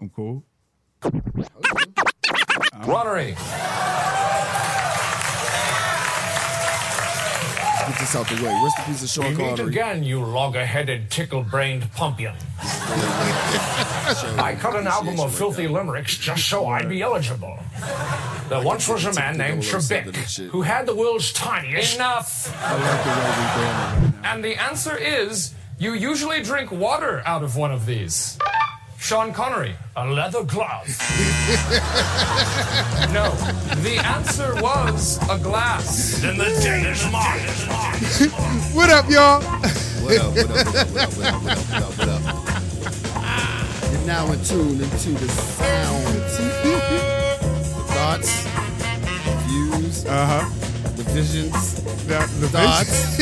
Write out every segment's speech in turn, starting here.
I'm cool. Ronnery. Get this out the way. Where's the piece of Sean We meet Connery? again, you logger-headed, tickle-brained pumpion. I cut an album of filthy limericks just so I'd be eligible. There once was a man named Trebek who had the world's tiniest. Enough. I like the way we doing it right now. And the answer is you usually drink water out of one of these. Sean Connery, a leather glove. no, the answer was a glass. In the Danish market. What up, y'all? What up, what up, what up, what up, what up, what up, what up, what up? You're now in tune into the sounds, the thoughts, the views, Uh huh. the visions, The, the thoughts.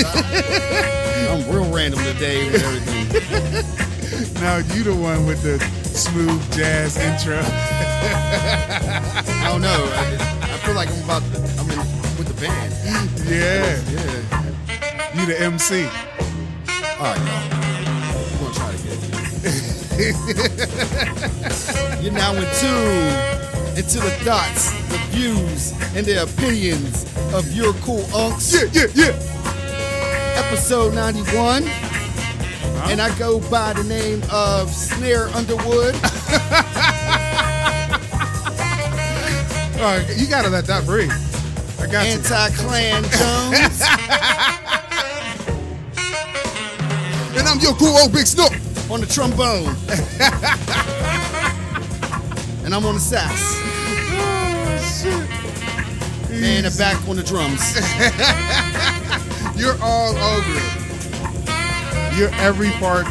I'm real random today with everything. Now you the one with the smooth jazz intro. I don't know. I, I feel like I'm about to, I'm in with the band. Yeah, Yeah. you the MC. All right, y'all. We're gonna try to get it. You're now in tune into the thoughts, the views, and the opinions of your cool uncs. Yeah, yeah, yeah. Episode 91. Uh-huh. And I go by the name of Snare Underwood. All right, you gotta let that breathe. I got you. Anti-Clan Jones. And I'm your cool old big snook. on the trombone. and I'm on the sax. And the back on the drums. You're all over it. You're every part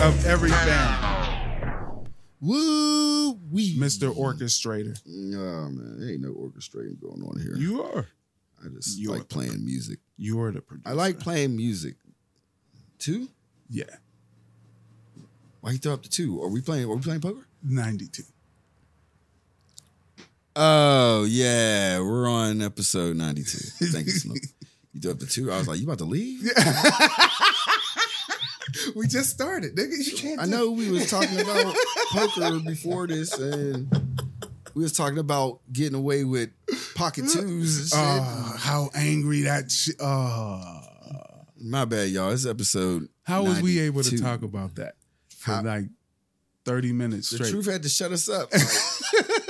of every band, Woo wee. Mr. Orchestrator. Oh man, there ain't no orchestrating going on here. You are. I just You're- like playing music. You're the producer. I like playing music. Two? Yeah, Why you throw up the two? Are we playing? Are we playing poker? 92. Oh yeah, we're on episode ninety-two. Thank you, Snoop. You do up the two. I was like, you about to leave? We just started, nigga. You can't. I know we was talking about poker before this, and we was talking about getting away with pocket twos and uh, shit. Oh, how angry that shit. Oh. Uh. My bad, y'all. This episode. How was we able to 92. talk about that for How- like 30 minutes The straight? truth had to shut us up. Like,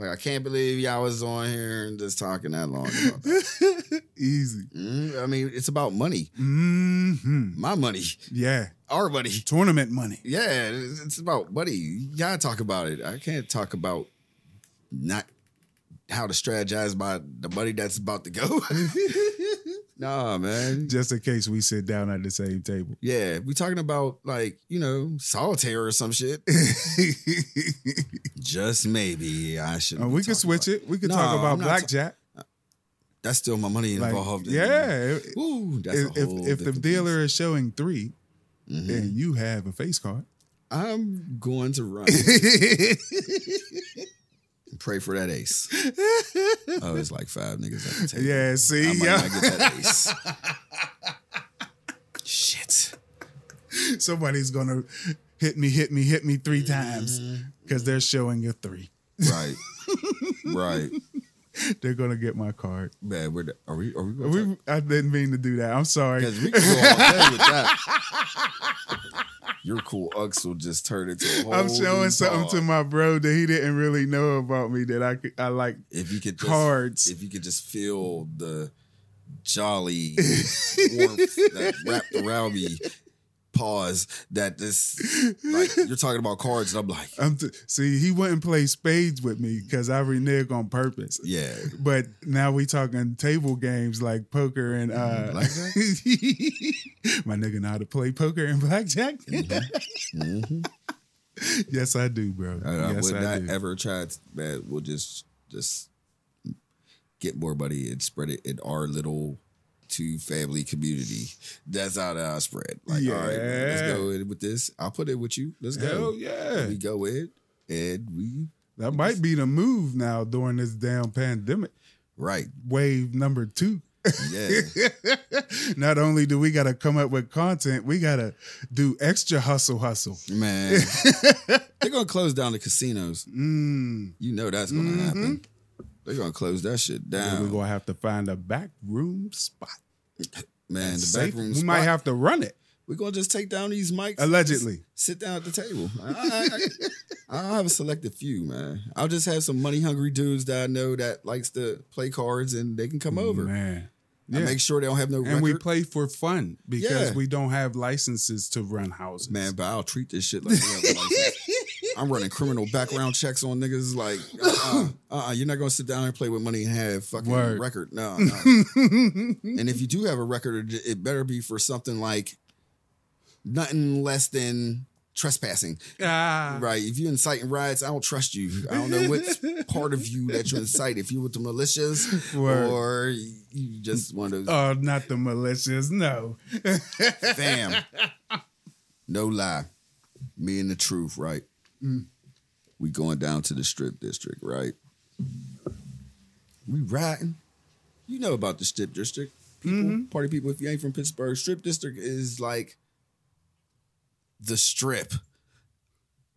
I can't believe y'all was on here and just talking that long about that. Easy. Mm, I mean, it's about money. hmm My money. Yeah. Our money. Tournament money. Yeah, it's about money. Gotta talk about it. I can't talk about not how to strategize about the money that's about to go. nah, man. Just in case we sit down at the same table. Yeah, we talking about like you know solitaire or some shit. Just maybe I should. Uh, we could switch it. We could No, talk about blackjack. That's still my money Like, involved. in- yeah. Ooh, that's If, a if, whole if the dealer beast. is showing 3 Mhm. and you have a face card, I'm going to run. Pray for that ace. Oh, it's like five niggas at the table. yeah, I see, might yeah. not get that ace. Shit. somebody's gonna hit me, hit me, hit me three times because they're showing a three. Right. right. They're gonna get my card. Man, we're the, are we are we going We, I didn't mean to do that. I'm sorry. because we can go all day with that. Your cool ux will just turn into a whole I'm showing something to my bro that he didn't really know about me that I could, I like if you could just, cards. If you could just feel the jolly warmth that wrapped around me. Pause. That this like you're talking about cards, and I'm like, I'm t- see, he wouldn't play spades with me because I renege on purpose. yeah, But now we talking table games like poker and uh Blackjack? my nigga know how to play poker and blackjack. hmm yes, I do, bro. I, I yes, would I not do. ever try. To, man, we'll just just get more money and spread it in our little two family community. That's how that I spread. Like, all right, man, let's go in with this. I'll put it with you. Let's Hell go. yeah. We go in and we That might be the move now during this damn pandemic. right. Wave number two. Yeah. Not only do we got to come up with content, we got to do extra hustle, hustle. Man. They're gonna close down the casinos. Mm. You know that's gonna happen. They're gonna close that shit down. We're gonna have to find a back room spot. Man, the Safe. back room we spot, might have to run it. we're gonna just take down these mics. Allegedly. Sit down at the table. I, I, I, I'll have a selected few, man. I'll just have some money hungry dudes that I know that likes to play cards and they can come over. Man. I make sure they don't have no and record. we play for fun because Yeah. we don't have licenses to run houses. Man, but I'll treat this shit like we have a license. I'm running criminal background checks on niggas. Like, uh, uh, uh, you're not gonna sit down and play with money and have fucking Word. record. No, no. and if you do have a record, it better be for something like nothing less than trespassing. Ah, Right? If you're inciting riots, I don't trust you. I don't know which part of you that you incite. If you're with the militias Word. or you just of those Oh, not the militias. No. Fam. No lie. Me and the truth, right? We going down to the strip district, right? We riding. You know about the strip district. People, mm-hmm. party people, if you ain't from Pittsburgh, strip district is like the strip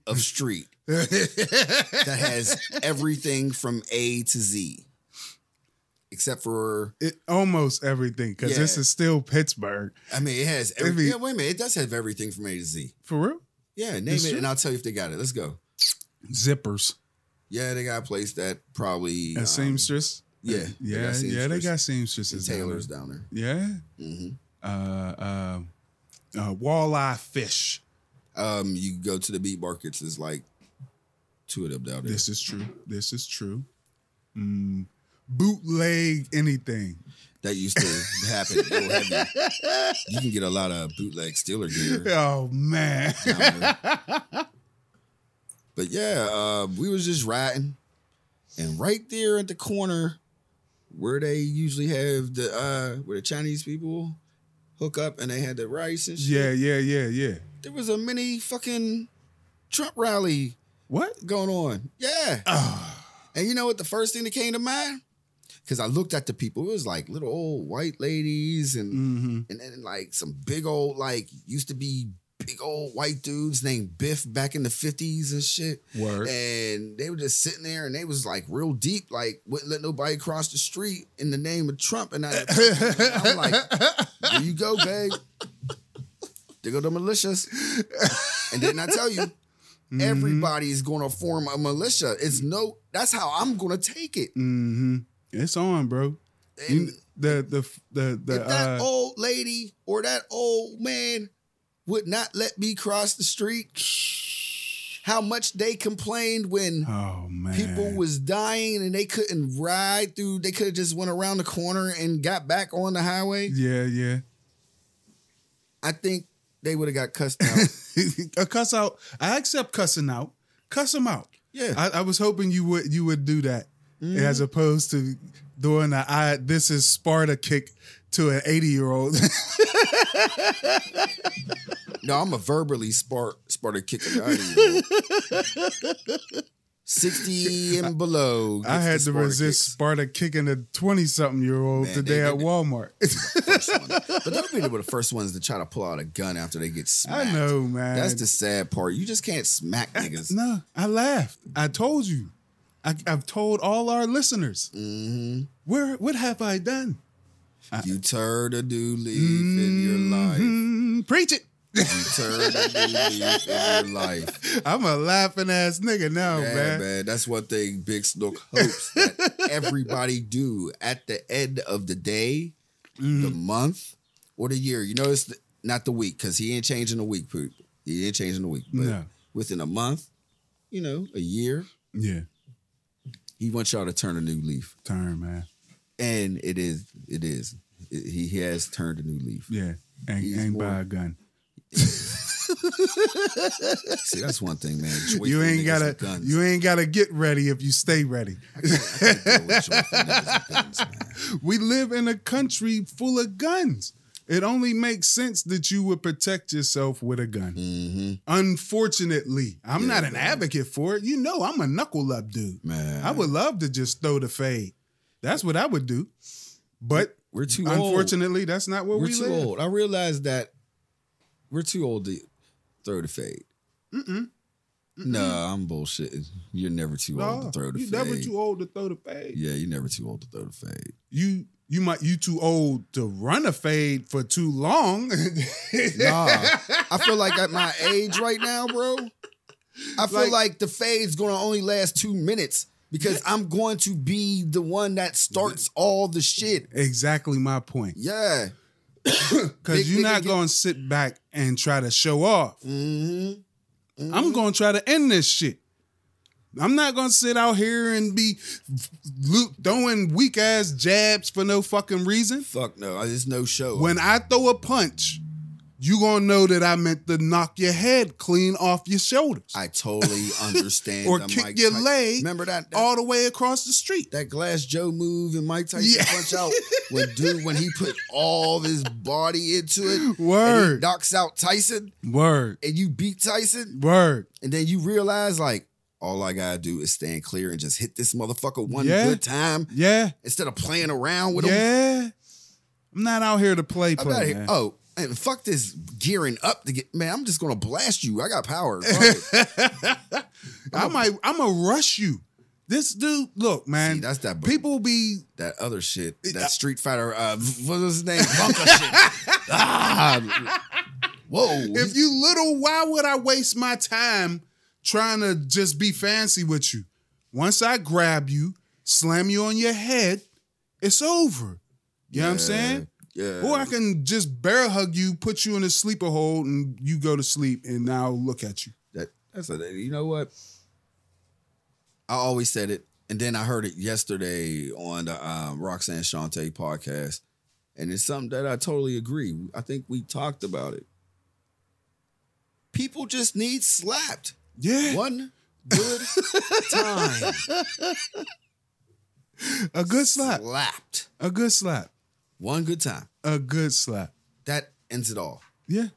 of street that has everything from A to Z. Except for It almost everything because Yeah. this is still Pittsburgh. I mean, it has every, Every- yeah, wait a minute, it does have everything from A to Z. For real? Yeah, name It's it, and I'll tell you if they got it. Let's go. Zippers. Yeah, they got a place that probably A um, seamstress. Yeah, Yeah, yeah, they got seamstresses. down tailors down there. Yeah. hmm Uh, uh, uh, walleye fish. Um, you go to the beat markets. It's like two of them down there. This is true. This is true. Mm, bootleg anything. That used to happen. You can get a lot of bootleg Steeler gear. Oh man. But yeah, uh, we was just riding, and right there at the corner where they usually have the uh, where the Chinese people hook up and they had the rice and shit. yeah, yeah, yeah, yeah. there was a mini fucking Trump rally What? going on. Yeah. And you know what? The first thing that came to mind, because I looked at the people, it was like little old white ladies and Mm-hmm. and then like some big old like used to be big old white dudes named Biff back in the fifties and shit. Word. And they were just sitting there and they was like real deep, like wouldn't let nobody cross the street in the name of Trump. And I, I'm like, there you go, babe. There go the militias. And didn't I tell you? Everybody's gonna form a militia. It's no, that's how I'm gonna take it. Mm-hmm. It's on, bro. You, the the the the if that uh, old lady or that old man would not let me cross the street, how much they complained when oh man, people was dying and they couldn't ride through, they could have just went around the corner and got back on the highway. yeah, yeah. I think they would have got cussed out. a cuss out. I accept cussing out. Cuss them out. Yeah. I, I was hoping you would you would do that Mm-hmm. as opposed to doing the I this is Sparta kick to an eighty year old. no, I'm a verbally spart Sparta kicker out of you. 60 and below. I had to resist kicks. Sparta kicking a twenty something year old Man, today they- at they- Walmart. But those people were the first ones to try to pull out a gun after they get smacked. I know, man. That's the sad part. You just can't smack niggas. no. I laughed. I told you. I, I've told all our listeners. hmm Where what have I done? You turn a new leaf in your life. Mm, preach it. You turn a new leaf in your life. I'm a laughing ass nigga now, Yeah, man. man. That's one thing Big Snook hopes that everybody do at the end of the day, Mm. the month, or the year. You know, it's the, not the week because he ain't changing the week, people. He ain't changing the week. But No. within a month, you know, a year, Yeah. He wants y'all to turn a new leaf. Turn, man. And it is, it is. It- he, he has turned a new leaf. Yeah. And, He's and more- buy a gun. See, that's one thing, man. Joyful You ain't gotta you ain't gotta get ready if you stay ready. I can't deal with joyful niggas with guns. We live in a country full of guns. It only makes sense that you would protect yourself with a gun. Mm-hmm. Unfortunately, I'm Yeah, not an man. advocate for it. You know, I'm a knuckle up dude. Man. I would love to just throw the fade. That's what I would do. But We're too old. Unfortunately, that's not where we're we too live. old. I realize that we're too old to throw the fade. Mm-mm. Nah, I'm bullshitting. You're never too old to throw the you fade. You're never too old to throw the fade. Yeah, you're never too old to throw the fade. You you might you too old to run a fade for too long. Nah, I feel like at my age right now, bro, I feel Like- like, the fade's gonna only last two minutes because I'm going to be the one that starts all the shit. exactly my point. Yeah. Because you're not gonna sit back and try to show off. Mm-hmm. I'm gonna try to end this shit. I'm not gonna sit out here and be throwing weak ass jabs for no fucking reason. Fuck no. There's no show. When I throw a punch, you gonna know that I meant to knock your head clean off your shoulders I totally understand. or the kick Mike your Tyson- leg Remember that? that all the way across the street. that Glass Joe move and Mike Tyson Yeah. punch out when dude when he put all his body into it. Word, knocks out Tyson word, and you beat Tyson word. and then you realize like all I gotta do is stand clear and just hit this motherfucker one Yeah. good time Yeah, instead of playing around with him. yeah. I'm not out here to play I'm play. here. Oh, and fuck this gearing up to get man. I'm just gonna blast you. I got power. I might. I'm gonna rush you. This dude, look, man. See, that's that people be that other shit. That Street Fighter. Uh, what was his name? Bunker shit. Ah, whoa. if you little, why would I waste my time trying to just be fancy with you? Once I grab you, slam you on your head, it's over. You know what I'm saying? Yeah. Or I can just bear hug you, put you in a sleeper hold, and you go to sleep, and now look at you. That that's a you know what? I always said it, and then I heard it yesterday on the um, Roxanne Shante podcast, and it's something that I totally agree. I think we talked about it. People just need slapped Yeah, one good time. a good slap, Slapped a good slap, one good time. a good slap. That ends it all. Yeah,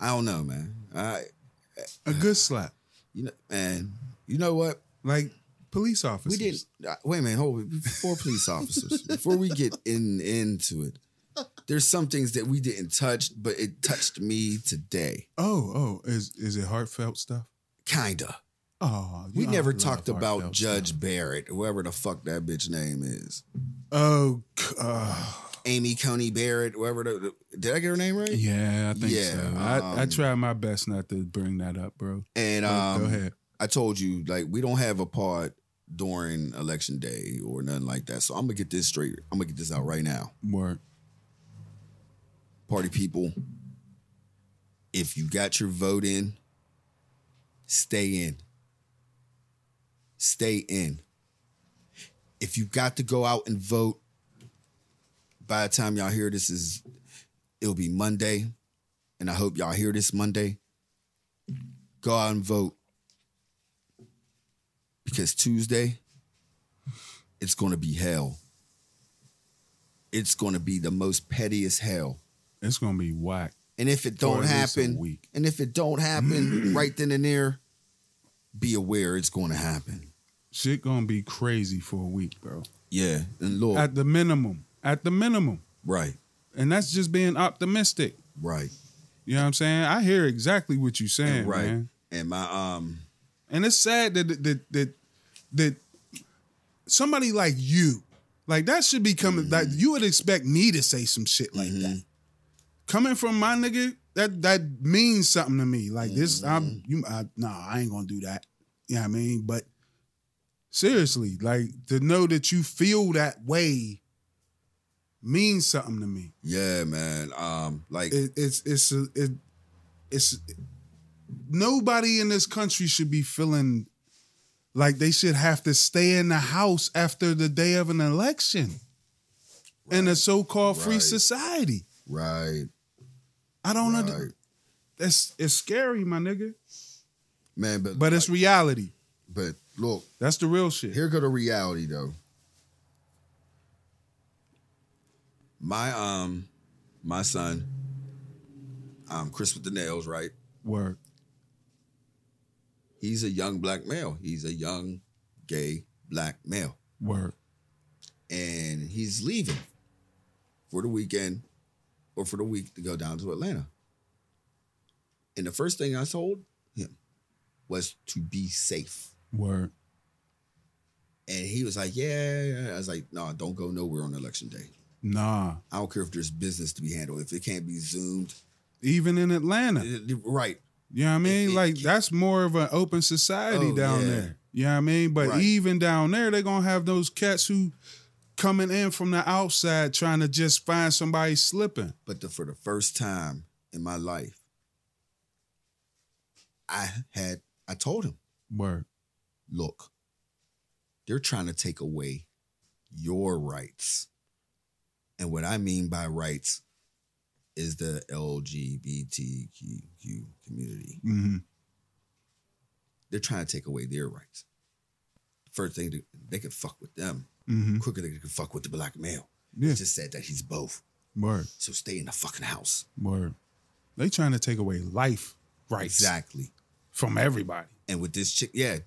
I don't know, man. I a good slap. you know, man. You know what? Like police officers. We didn't. uh, Wait a minute. Hold. it. Before police officers, before we get in into it, there's some things that we didn't touch, but it touched me today. Oh, oh, is is it heartfelt stuff? Kinda. Oh, We never talked about Judge stuff. Barrett, whoever the fuck that bitch name is. Oh, uh, Amy Coney Barrett, whoever the, the- did I get her name right? yeah, I think Yeah, so. I, I um, try my best not to bring that up, bro. And um, Go ahead. I told you like we don't have a pod during election day or nothing like that. So I'm gonna get this straight. I'm gonna get this out right now. Word. party people, if you got your vote in, stay in. Stay in. If you got to go out and vote, by the time y'all hear this is it'll be Monday. And I hope y'all hear this Monday. Go out and vote. Because Tuesday, it's gonna be hell. It's gonna be the most pettiest hell. It's gonna be whack. And if it don't happen, week. and if it don't happen right then and there, be aware it's going to happen. Shit gonna be crazy for a week, bro. Yeah, and Lord, At the minimum. At the minimum. right, And that's just being optimistic. right, You know what I'm saying? I hear exactly what you're saying, right. man. And my um, And it's sad that that that that somebody like you, like that should be coming. Like you would expect me to say some shit like that. Coming from my nigga, that that means something to me. Like this, I'm you. I, nah, I ain't gonna do that. You know what I mean? But seriously, like to know that you feel that way means something to me. yeah, man, um, like It, it's it's a, it, it's nobody in this country should be feeling like they should have to stay in the house after the day of an election in a so-called free society. right, I don't know. right, That's it's scary, my nigga. man. But But it's reality. but look, That's the real shit. here go the reality though. My um, my son, um, Chris with the nails, right? Word. He's a young black male. He's a young gay black male. Word. and he's leaving for the weekend or for the week to go down to Atlanta. And the first thing I told him was to be safe. Word. And he was like, Yeah. I was like, No, don't go nowhere on election day. Nah. I don't care if there's business to be handled. If it can't be zoomed, Even in Atlanta. it- it- right. You know what I mean? it- like that's more of an open society Oh, down yeah. there. You know what I mean? But Right. even down there, they're gonna have those cats who coming in from the outside trying to just find somebody slipping. But the, for the first time in my life, I had I told him, Word. look, they're trying to take away your rights. And what I mean by rights is the LGBTQ community. hmm They're trying to take away their rights. First thing they- they can fuck with them hmm quicker than they can fuck with the black male. Yeah. He just said that he's both. Word. So stay in the fucking house. Word. They trying to take away life rights Exactly. from everybody. And with this chick, yeah.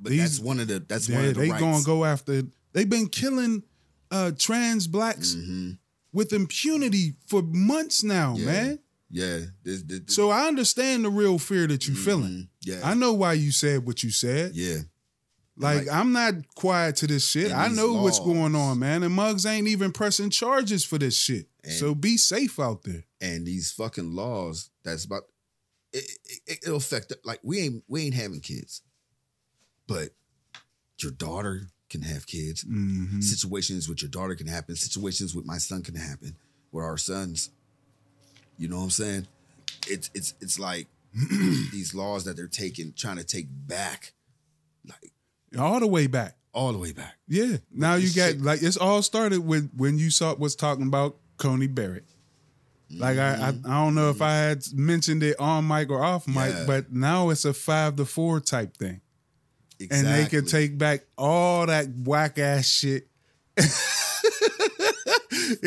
But These- that's one of the that's one of the they rights. gonna go after. They've been killing uh trans blacks Mhm. with impunity for months now, Yeah. man. Yeah. This, this, this- So I understand the real fear that you're feeling. Mhm. Yeah. I know why you said what you said. yeah. Like, Like- I'm not quiet to this shit. I know what's going on, man. And Mugs ain't even pressing charges for this shit. And- so be safe out there. And these fucking laws that's about it, it, it'll affect like we ain't we ain't having kids. But your daughter can have kids. Mhm. Situations with your daughter can happen. Situations with my son can happen. With our sons. You know what I'm saying? It's it's it's like these laws that they're taking, trying to take back, like All the way back. all the way back. Yeah. Now you got shit- like it's all started with when you saw was talking about Coney Barrett. Like I, I I don't know if I had mentioned it on mic or off mic. Yeah. but now it's a five to four type thing. Exactly. And they can take back all that whack ass shit. it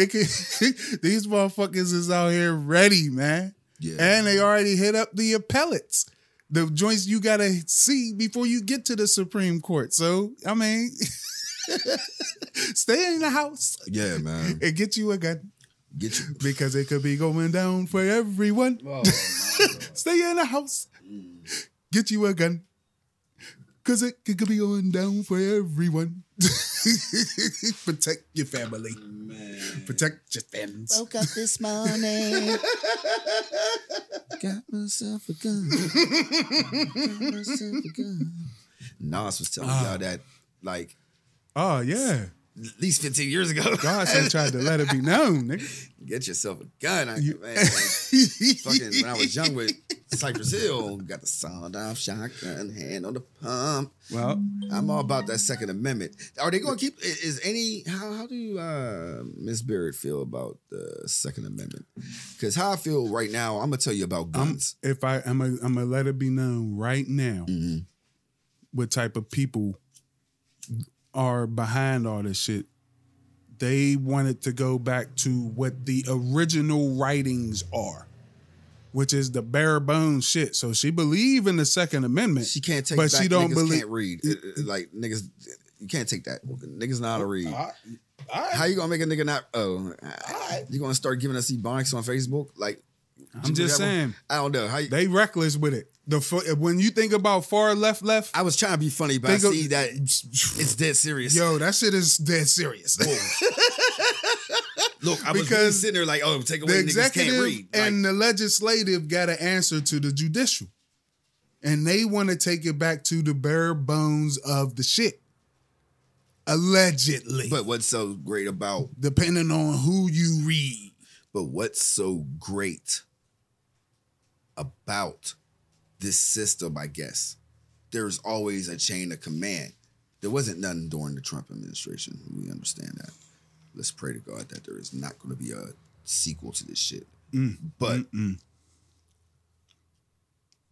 can, these motherfuckers is out here ready, man. Yeah. And they already hit up the appellates. The joints you gotta see before you get to the Supreme Court. So I mean, stay in the house Yeah, man. and get you a gun Get you. because it could be going down for everyone. Oh, Stay in the house. Mm. Get you a gun. Cause it could be going down for everyone. Protect your family. Protect your friends. Woke up this morning. Got myself a gun. Got myself a gun. Nas was telling Ah. y'all that like Oh yeah. at least 15 years ago. God said tried to let it be known, nigga. Get yourself a gun. I, You- man, like, fucking when I was young with Cypress Hill, got the sound off shotgun, hand on the pump. well, I'm all about that Second Amendment. Are they going to keep? Is any how how do you, uh, Miss Barrett feel about the Second Amendment? Because how I feel right now, I'm gonna tell you about I'm, guns. if I I'm gonna I'm gonna let it be known right now Mhm. what type of people are behind all this shit. They wanted to go back to what the original writings are, which is the bare bones shit. So she believe in the Second Amendment. She can't take, but back she don't niggas believe. Can't read Uh, uh, like niggas. You can't take that. Niggas not how to read. I- How you gonna make a nigga not? Oh, you gonna start giving us ebonics on Facebook? Like, I'm just saying I don't know how. You, they reckless with it. The when you think about far left, left, I was trying to be funny, but I Think of- see that it's dead serious. yo, that shit is dead serious. Look, I was really because sitting there like, oh, take away the niggas can't executive read. Like, and the legislative got to answer to the judicial, and they want to take it back to the bare bones of the shit. Allegedly, but what's so great about? depending on who you read, But what's so great about this system? I guess there's always a chain of command. There wasn't none during the Trump administration. We understand that. Let's pray to God that there is not going to be a sequel to this shit. Mm. But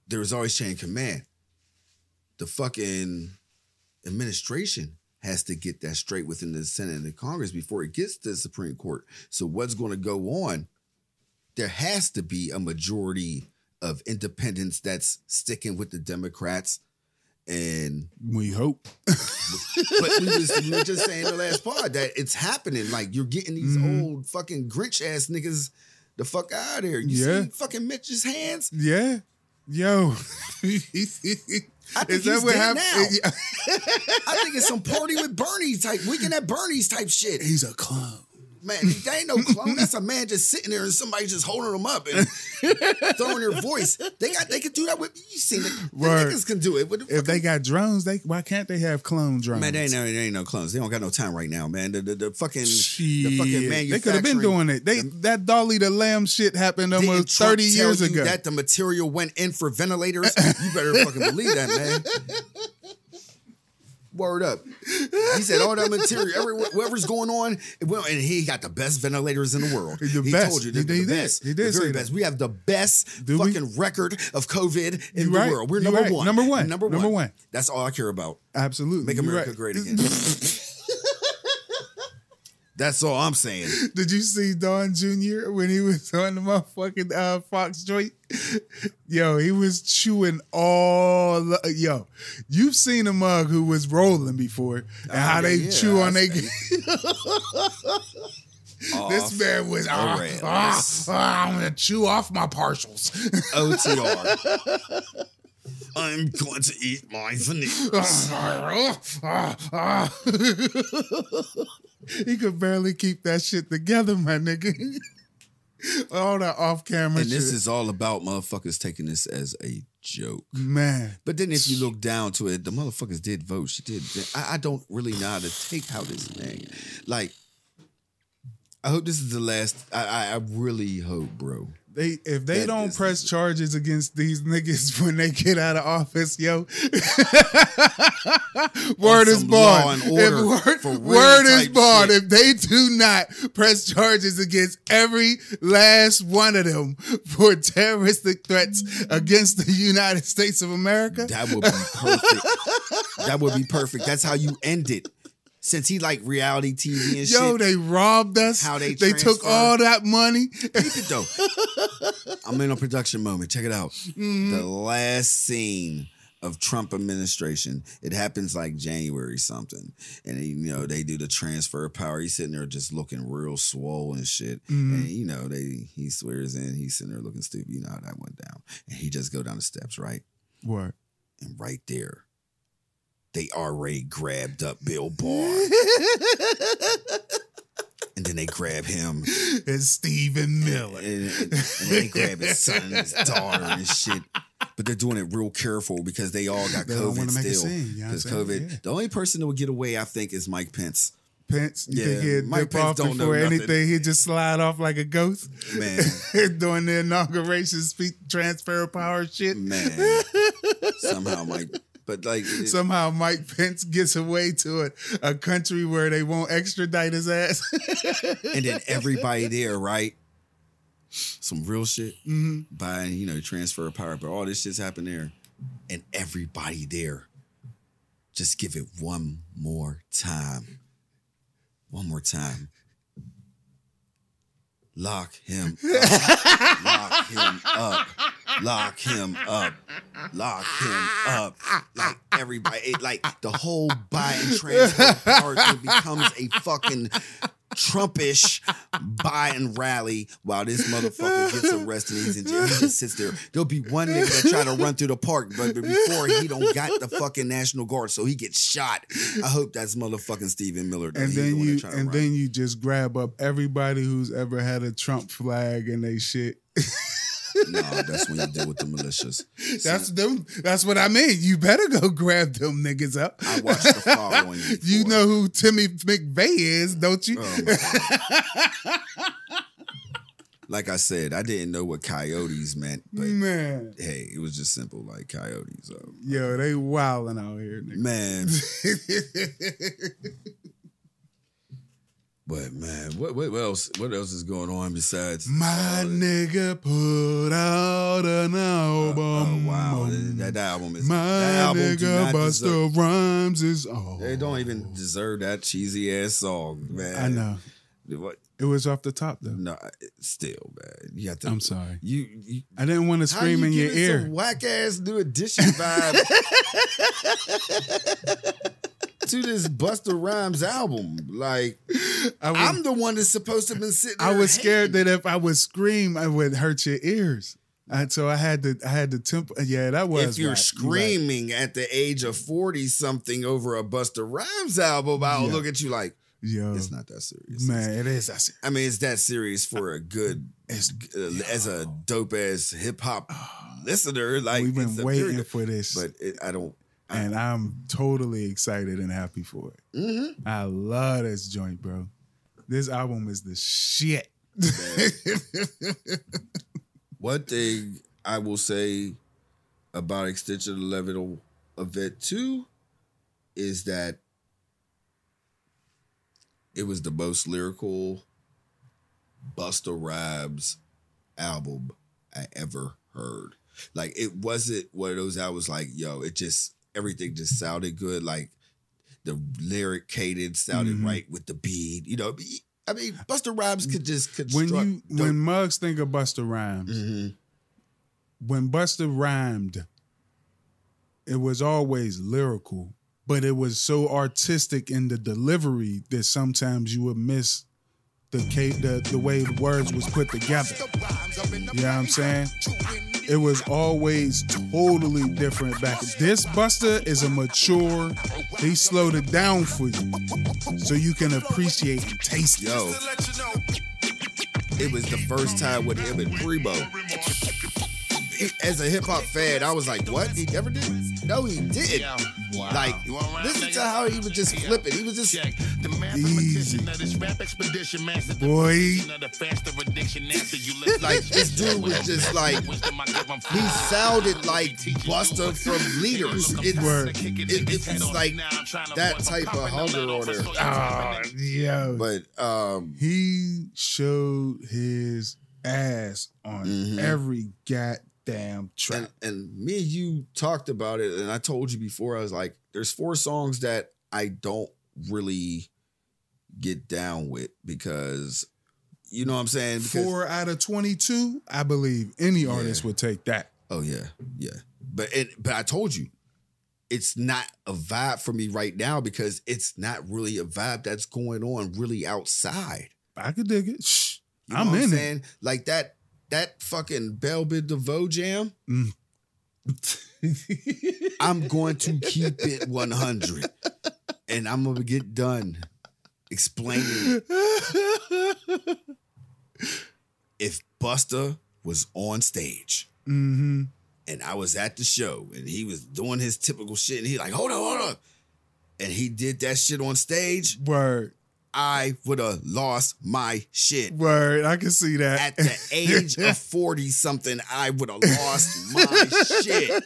there was always chain command. The fucking administration has to get that straight within the Senate and the Congress before it gets to the Supreme Court. So what's going to go on? There has to be a majority of independents that's sticking with the Democrats And We hope. but we, was, we were just saying the last part that it's happening. Like you're getting these Mhm. old fucking Grinch ass niggas the fuck out of here. You Yeah. see fucking Mitch's hands? Yeah. Yo. I think Is that he's what happened? I think it's some party with Bernie type, weekend at Bernie's type shit. He's a clown. Man, that ain't no clone. That's a man just sitting there and somebody just holding him up and throwing their voice. They got they can do that with you seen it. The niggas can do it. The If they got drones, they why can't they have clone drones? Man, they ain't, no, they ain't no clones. They don't got no time right now, man. The, the, the fucking the fucking Shit. They could have been doing it. They that Dolly the Lamb shit happened almost thirty years ago. That the material went in for ventilators. you better fucking believe that, man. Word up. He said all that material, every, whatever's going on, went- and he got the best ventilators in the world. The he best. told you He the, he the did. best. He did the very best. We have the best Do we? fucking record of COVID in You the right. world. We're number right. one. Number one. Number one. Number one. That's all I care about. Absolutely. Make America right. great again. That's all I'm saying. Did you see Don Jr. when he was on the motherfucking uh, Fox joint? Yo, he was chewing all. the- Yo, you've seen a mug who was rolling before and how Oh, they yeah, chew on they. This man was ah, ah, ah, I'm gonna chew off my partials. OTR. I'm going to eat my veneers. He could barely keep that shit together, my nigga. All that off camera And shit. this is all about motherfuckers taking this as a joke. man. But then if you look down to it, the motherfuckers did vote. She did. I, I don't really know how to take how this thing. Like, I hope this is the last. I, I, I really hope, bro. They if they That don't press charges against these niggas when they get out of office, yo. word is some law born. and order If word, word is shit. If they do not press charges against every last one of them for terroristic threats against the United States of America, That would be perfect. that would be perfect. That's how you end it. Since he like reality TV and shit. yo, shit. they robbed us. How they they took all that money. Though. I'm in a production moment. Check it out. Mm-hmm. The last scene of Trump administration. It happens like January something, and you know they do the transfer of power. He's sitting there just looking real swole and shit, Mm-hmm. and you know they he swears in. He's sitting there looking stupid. You know how that went down, and he just go down the steps right, What? and right there. They already grabbed up Bill Barr. and then they grab him And Stephen Miller. and, and, and they grab his son and his daughter and shit. But they're doing it real careful because they all got They COVID wanna make a still. scene, you know Because? COVID, Yeah. the only person that would get away, I think, is Mike Pence. Pence, you Yeah, think he'd Mike dip Pence off don't know before nothing. anything? He'd just slide off like a ghost Man, during the inauguration speech, transfer of power shit. man. Somehow Mike, but like, it- Somehow Mike Pence gets away to a, a country where they won't extradite his ass. and then everybody there, right? Some real shit Mm-hmm. buying, you know, transfer of power, but all this shit's happened there, and everybody there. Just give it one more time. One more time. Lock him up. Lock him up. Lock him up. Lock him up. Like everybody, like the whole and transfer part becomes a fucking Trumpish buy and rally while this motherfucker gets arrested. He's in jail. He just sits there. There'll be one nigga that try to run through the park, but before he don't got the fucking National Guard, so he gets shot. I hope that's motherfucking Stephen Miller. and He's the then you and run. then you just grab up everybody who's ever had a Trump flag and they shit. no, that's when you deal with the militias. That's them. That's what I mean. You better go grab them niggas up. I watched the following. You know who Timmy McVeigh is, don't you? Oh, like I said, I didn't know what coyotes meant, but Man, hey, it was just simple like coyotes. So. yo, they wilding out here, nigga. Man, but man, what, what else? What else is going on besides uh, My nigga put out an oh, oh, album. wow, that, that album is My that nigga Busta Rhymes is oh. They don't even deserve that cheesy ass song, man. I know. What It was off the top though. No, still, man. You got to. I'm sorry. You, you I didn't want to scream you in your ear. Whack ass new edition vibe to this Busta Rhymes album. Like I I'm the one that's supposed to have been sitting. I was scared that if I would scream, I would hurt your ears. And so I had to, I had to temp. Yeah, that was. if you're right. screaming at the age of 40 something over a Busta Rhymes album, I'll Yeah. look at you like, yo, it's not that serious. man, it is. I said, I mean, it's that serious for a good, It's- uh, as a dope ass hip hop listener. Like we've been waiting very- for this, but it, I don't. And I'm totally excited and happy for it. Mm-hmm. I love this joint, bro. This album is the shit. One thing I will say about Extension of the Level Event 2 is that it was the most lyrical Busta Rhymes album I ever heard. Like it wasn't one of those albums like, yo, it just everything just sounded good. Like the lyric cadence sounded Mhm. right with the beat. You know, I mean, Busta Rhymes could just construct. when you dope- when Muggs think of Busta Rhymes, Mhm. when Buster rhymed, it was always lyrical, but it was so artistic in the delivery that sometimes you would miss the the, the way the words was put together. You know what I'm saying? It was always totally different back. This Busta is a mature. He slowed it down for you, so you can appreciate and taste it. Yo, it was the first time with him and Primo. As a hip hop fan, I was like, "What? He never did? No, he did." Like, listen to how he was just flipping. He was just Easy. Boy. like this dude was just like he sounded like Busta from Leaders. It's, Word. it, it's like that type of hunger on her. Oh, yo. But um, he showed his ass on Mhm. every goddamn track. and, and me and you talked about it, and I told you before. I was like, "There's four songs that I don't really get down with because, you know what I'm saying." Because, Four out of 22, I believe any Yeah. artist would take that. Oh yeah, yeah. But it, but I told you, it's not a vibe for me right now because it's not really a vibe that's going on really outside. I could dig it. Shh. You know I'm what in it. saying? Like that that fucking Bell Biv DeVoe jam. Mm. I'm going to keep it 100. And I'm gonna get done explaining if Busta was on stage hmm and I was at the show and he was doing his typical shit and he like, hold on, hold on. And he did that shit on stage, Word. I would have lost my shit. Word. I can see that. At the age of 40 something, I would have lost my shit.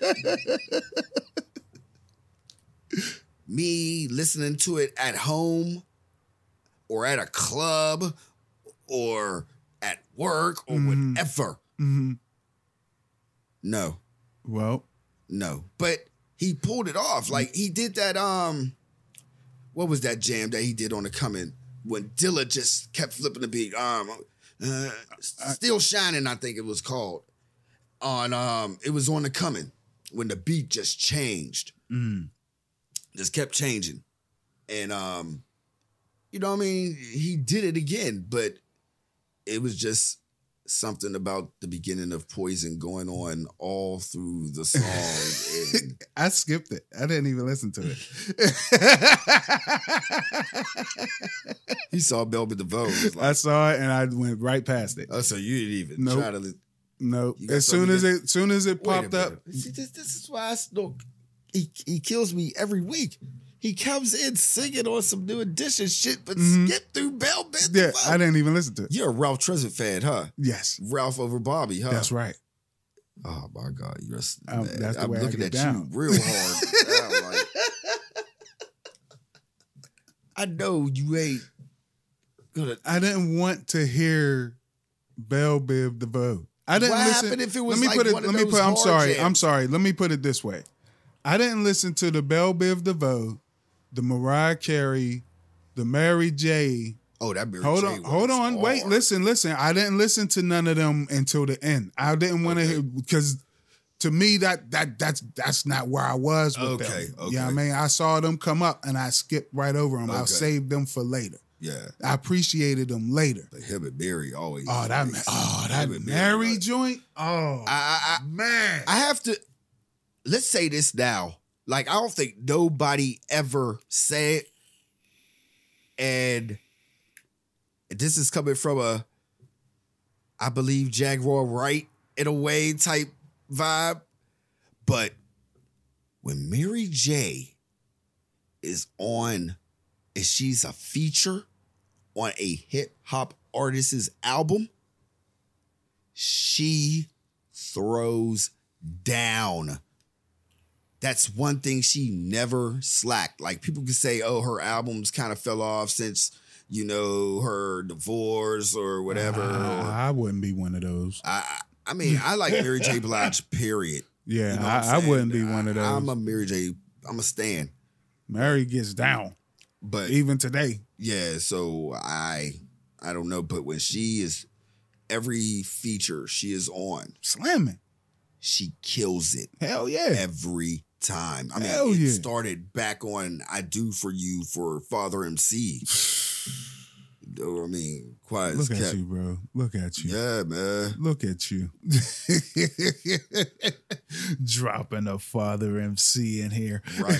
Me listening to it at home or at a club or at work or Mhm. whatever. Mhm. No, Well, no. But he pulled it off. Like he did that um what was that jam that he did on the coming when Dilla just kept flipping the beat? Um uh, Still Shining, I think it was called. On um it was on the coming when the beat just changed. mm, Just kept changing. And um you know what I mean? He did it again, but it was just something about the beginning of Poison going on all through the song. and I skipped it. I didn't even listen to it. he saw Bell Biv DeVoe. was I saw it and I went right past it. oh, so you didn't even Nope. try to. li- No, as soon as it, soon as it popped up. See, this, this is why I smoke. He, he kills me every week. He comes in singing on some new edition shit, but Mhm. skip through Bell Biv. yeah, I didn't even listen to it. You're a Ralph Tresvant fan, huh? Yes, Ralph over Bobby, huh? that's right. Oh my God, you're. Um, that's the I'm way I looking get at down. you real hard. Like, I know you ain't gonna. I didn't want to hear Bell Biv the DeVoe. I didn't What listen. happened if it was let me like put it. let me put. I'm sorry. jams? I'm sorry. Let me put it this way. I didn't listen to the Bell Biv DeVoe, the Mariah Carey, the Mary J. Oh, that Mary Hold J on, was hold on, wait, listen, listen. I didn't listen to none of them until the end. I didn't want to Okay. hear because to me that that that's that's not where I was with Okay, them. okay. Yeah, I mean, I saw them come up and I skipped right over them. I saved them for later. Yeah, I appreciated them later. but him and Mary always. Oh, that nice. oh that and Mary joint. Oh I, I, man, I, I have to. Let's say this now. Like I don't think nobody ever said, and this is coming from a, I believe Jaguar right in a way type vibe, but when Mary J is on, and she's a feature on a hip hop artist's album, she throws down. That's one thing she never slacked. Like people could say, oh, her albums kind of fell off since, you know, her divorce or whatever. or- I, wouldn't be one of those. I, I mean, I like Mary J. Blige, period. Yeah, You know I, I wouldn't be one of those. I, am a Mary J. I'm a stan. Mary gets down But even today. yeah, so I I don't know. But when she is every feature she is on, Slamming. she kills it. Hell yeah. every time. I mean, Hell it yeah. started back on I Do For You for Father MC. I mean, quiet Look at kept. you, bro. Look at you. Yeah, man. Look at you. Dropping a father MC in here. Right.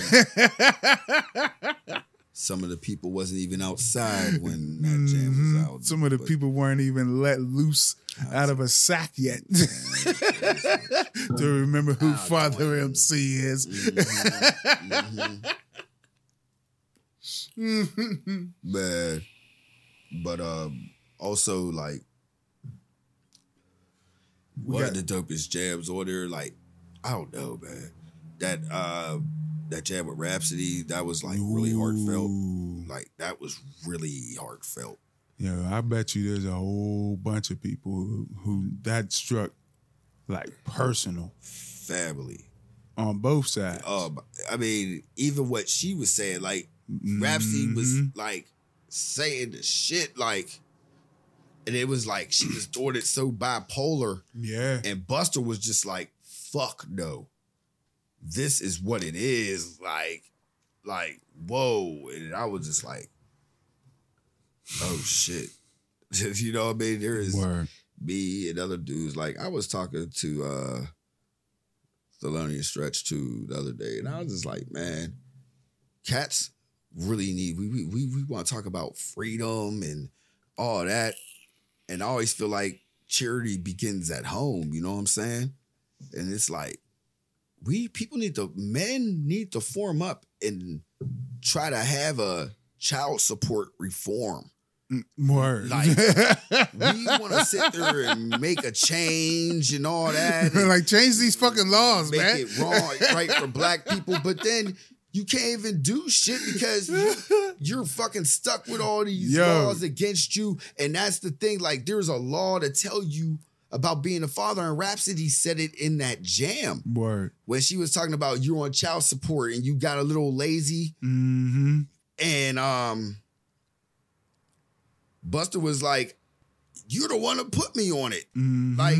Some of the people wasn't even outside when that jam was out. Some of the but people weren't even let loose out of a sack yet to remember who Father MC is. Mhm, mhm. man. But um also like We one got- of the dopest jams order like, I don't know, man. That uh that with Rapsody, that was like really heartfelt. Like that was really heartfelt. Yeah, I bet you there's a whole bunch of people who, who that struck like personal Family. on both sides. Um, I mean, even what she was saying, like Rapsody was Mhm. like saying the shit, like, and it was like she was doing it so bipolar, yeah. and Busta was just like, "Fuck no, this is what it is." Like, like, whoa, and I was just like, "Oh shit," you know what I mean? There is Word. me and other dudes. Like I was talking to uh Thelonious Stretch too the other day, and I was just like, man, cats really need we we we, we want to talk about freedom and all that. And I always feel like charity begins at home, you know what I'm saying? And it's like we people need to men need to form up and try to have a child support reform mm, More Like, we want to sit there and make a change and all that. and like change these fucking laws, make man. it wrong, right for black people. But then you can't even do shit because you- you're fucking stuck with all these Yo. laws against you. And that's the thing. Like, there's a law to tell you about being a father. And Rapsody said it in that jam Word. when she was talking about you're on child support and you got a little lazy Mm-hmm. and um Busta was like, You're the one that put me on it. Mhm. Like,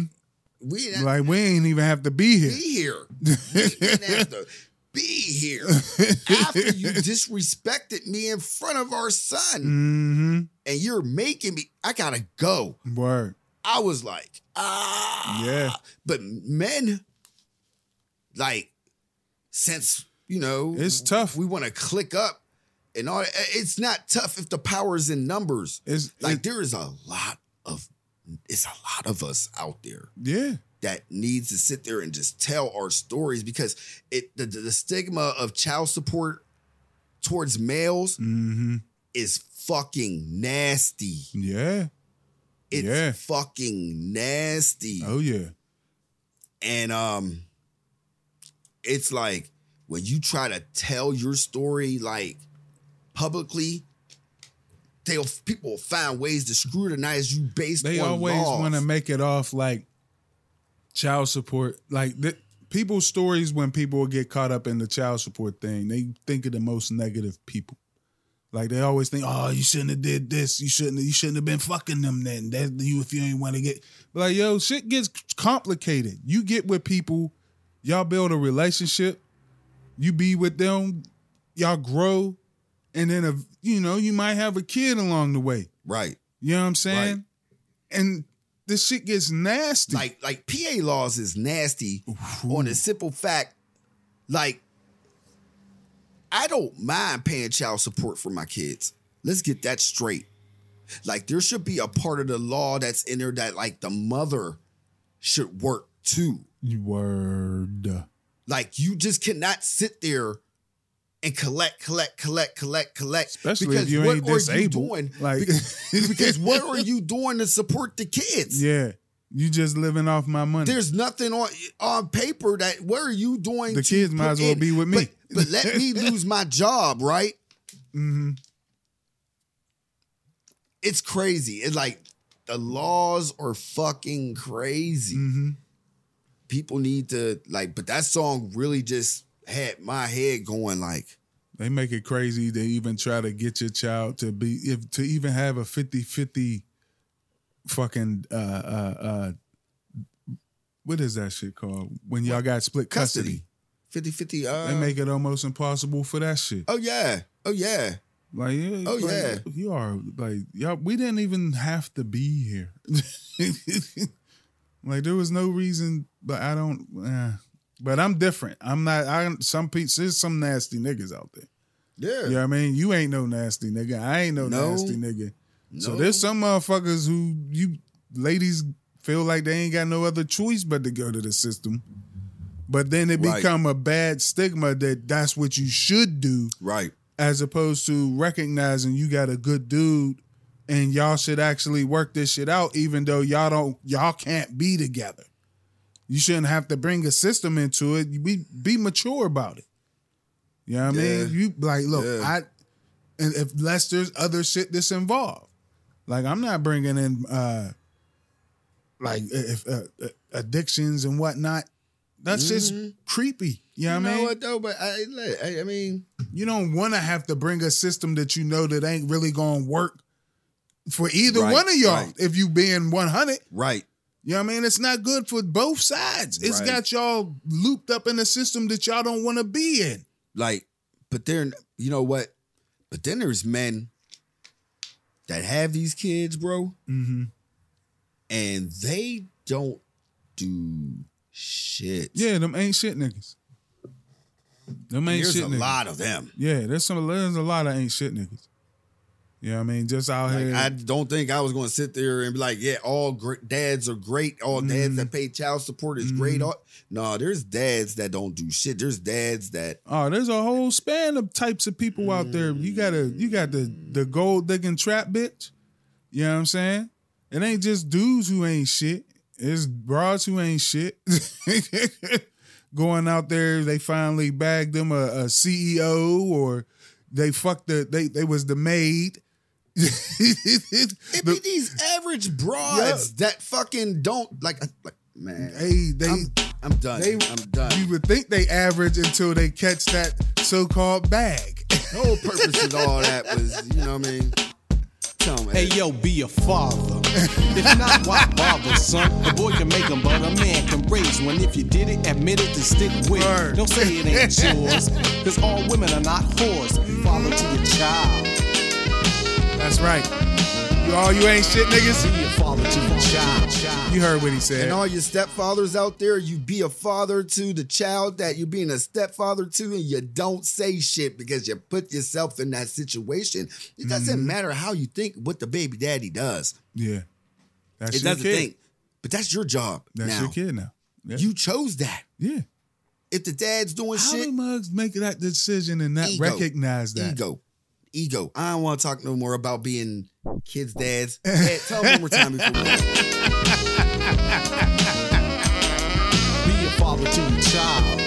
we like we ain't even have to be here. be here. We didn't have to be here. After you disrespected me in front of our son mm-hmm. and you're making me, I gotta go. Word. I was like, ah. Yeah. But men, like, since, you know, It's tough. We want to click up and all. It's not tough if the power is in numbers. It's Like it- there is a lot of it's a lot of us out there yeah. that needs to sit there and just tell our stories because it the, the, stigma of child support towards males Mm-hmm. is fucking nasty. Yeah. It's Yeah. fucking nasty. Oh yeah. And um it's like when you try to tell your story like publicly, they'll people will find ways to scrutinize you based on what They always want to make it off like child support. Like the, people's stories when people get caught up in the child support thing, they think of the most negative people. Like they always think, oh, you shouldn't have did this. You shouldn't. You shouldn't have been fucking them. Then that you if you ain't want to get. But like yo, shit gets complicated. You get with people, y'all build a relationship. You be with them, y'all grow, and then a you know you might have a kid along the way. Right. You know what I'm saying? And this shit gets nasty. Like like PA laws is nasty on the simple fact, like I don't mind paying child support for my kids. Let's get that straight. Like there should be a part of the law that's in there that like the mother should work too. You word. Like you just cannot sit there and collect, collect, collect, collect, collect. Especially if you ain't disabled. doing? Like- because, because what are you doing to support the kids? Yeah. You just living off my money. There's nothing on on paper that what are you doing? The kids might as well in? be with me. But, but let me lose my job, right? hmm It's crazy. It's like the laws are fucking crazy. hmm People need to like, but that song really just had my head going like, They make it crazy to even try to get your child to be if to even have a 50-50 fucking uh uh uh what is that shit called? When y'all got split custody. custody. 50 50. Uh, They make it almost impossible for that shit. oh, yeah. Oh, yeah. Like, yeah, Oh, like, yeah. you are like, y'all. We didn't even have to be here. like, there was no reason, but I don't. eh. But I'm different. I'm not. I some people. There's some nasty niggas out there. Yeah. You know what I mean? You ain't no nasty nigga. I ain't no, No. nasty nigga. So there's some motherfuckers who you ladies feel like they ain't got no other choice but to go to the system. But then it Right. become a bad stigma that that's what you should do Right. as opposed to recognizing you got a good dude and y'all should actually work this shit out even though y'all don't y'all can't be together. You shouldn't have to bring a system into it. Be be mature about it. You know what I mean? You like look, Yeah. I and if less there's other shit that's involved. Like I'm not bringing in uh like if uh, uh, addictions and whatnot. That's just creepy. You know what I you know mean? what though? But I, I, I mean, You don't want to have to bring a system that you know that ain't really going to work for either Right, one of y'all. right. If you being 100, right. you know what I mean? It's not good for both sides. It's Right. got y'all looped up in a system that y'all don't want to be in. Like, but then you know what? But then there's men that have these kids, bro, Mm-hmm. and they don't do shit. Yeah, them ain't shit niggas. Them ain't there's shit a niggas. lot of them. Yeah, there's some there's a lot of ain't shit niggas. You know what I mean? Just out Like, here. I don't think I was going to sit there and be like, yeah, all great dads are great. All dads Mhm. that pay child support is great. Mhm. All, no, there's dads that don't do shit. There's dads that Oh, there's a whole span of types of people out there. You gotta, you got the the gold digging trap bitch. You know what I'm saying? It ain't just dudes who ain't shit. It's broads who ain't shit. Going out there, they finally bagged them a, a CEO or they fucked the they they was the maid. it be The- these average broads that fucking don't like like man. hey, they I'm, I'm done. they I'm done. you would think they average until they catch that so-called bag. The whole purpose of all that was, you know what I mean? Hey yo, be a father. if not, why bother, son? A boy can make 'em, but a man can raise one. If you did it, admit it, to stick with it. Don't say it ain't yours, cause all women are not whores. Father to your child. That's right. You all you ain't shit niggas. Be a father to your child. You heard what he said. And all your stepfathers out there, you be a father to the child that you're being a stepfather to, and you don't say shit because you put yourself in that situation. It doesn't Mm-hmm. matter how you think what the baby daddy does. yeah. That's It your doesn't kid. think. But that's your job. That's now. your kid now. Yeah. You chose that. yeah. If the dad's doing How shit, How do mugs make that decision and not Ego. recognize that? ego. Ego. I don't want to talk no more about being kids' dads. Dad, tell them one more time before we Be a father to your child.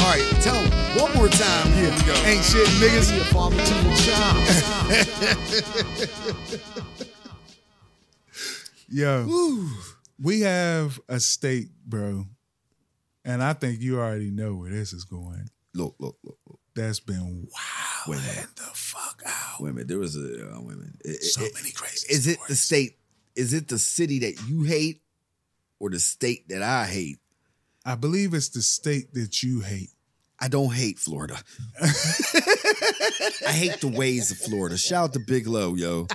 All right, tell them one more time. Here we go. Ain't shit niggas. Be a father to your child. Yo, we have a state, bro, and I think you already know where this is going. Look, look, look. That's been Wait a wilding minute. the fuck out. Minute. There was a uh, minute. It- So it- many crazy. Is it the stories. state? Is it the city that you hate, or the state that I hate? I believe it's the state that you hate. I don't hate Florida. I hate the ways of Florida. Shout out to Big Low, yo.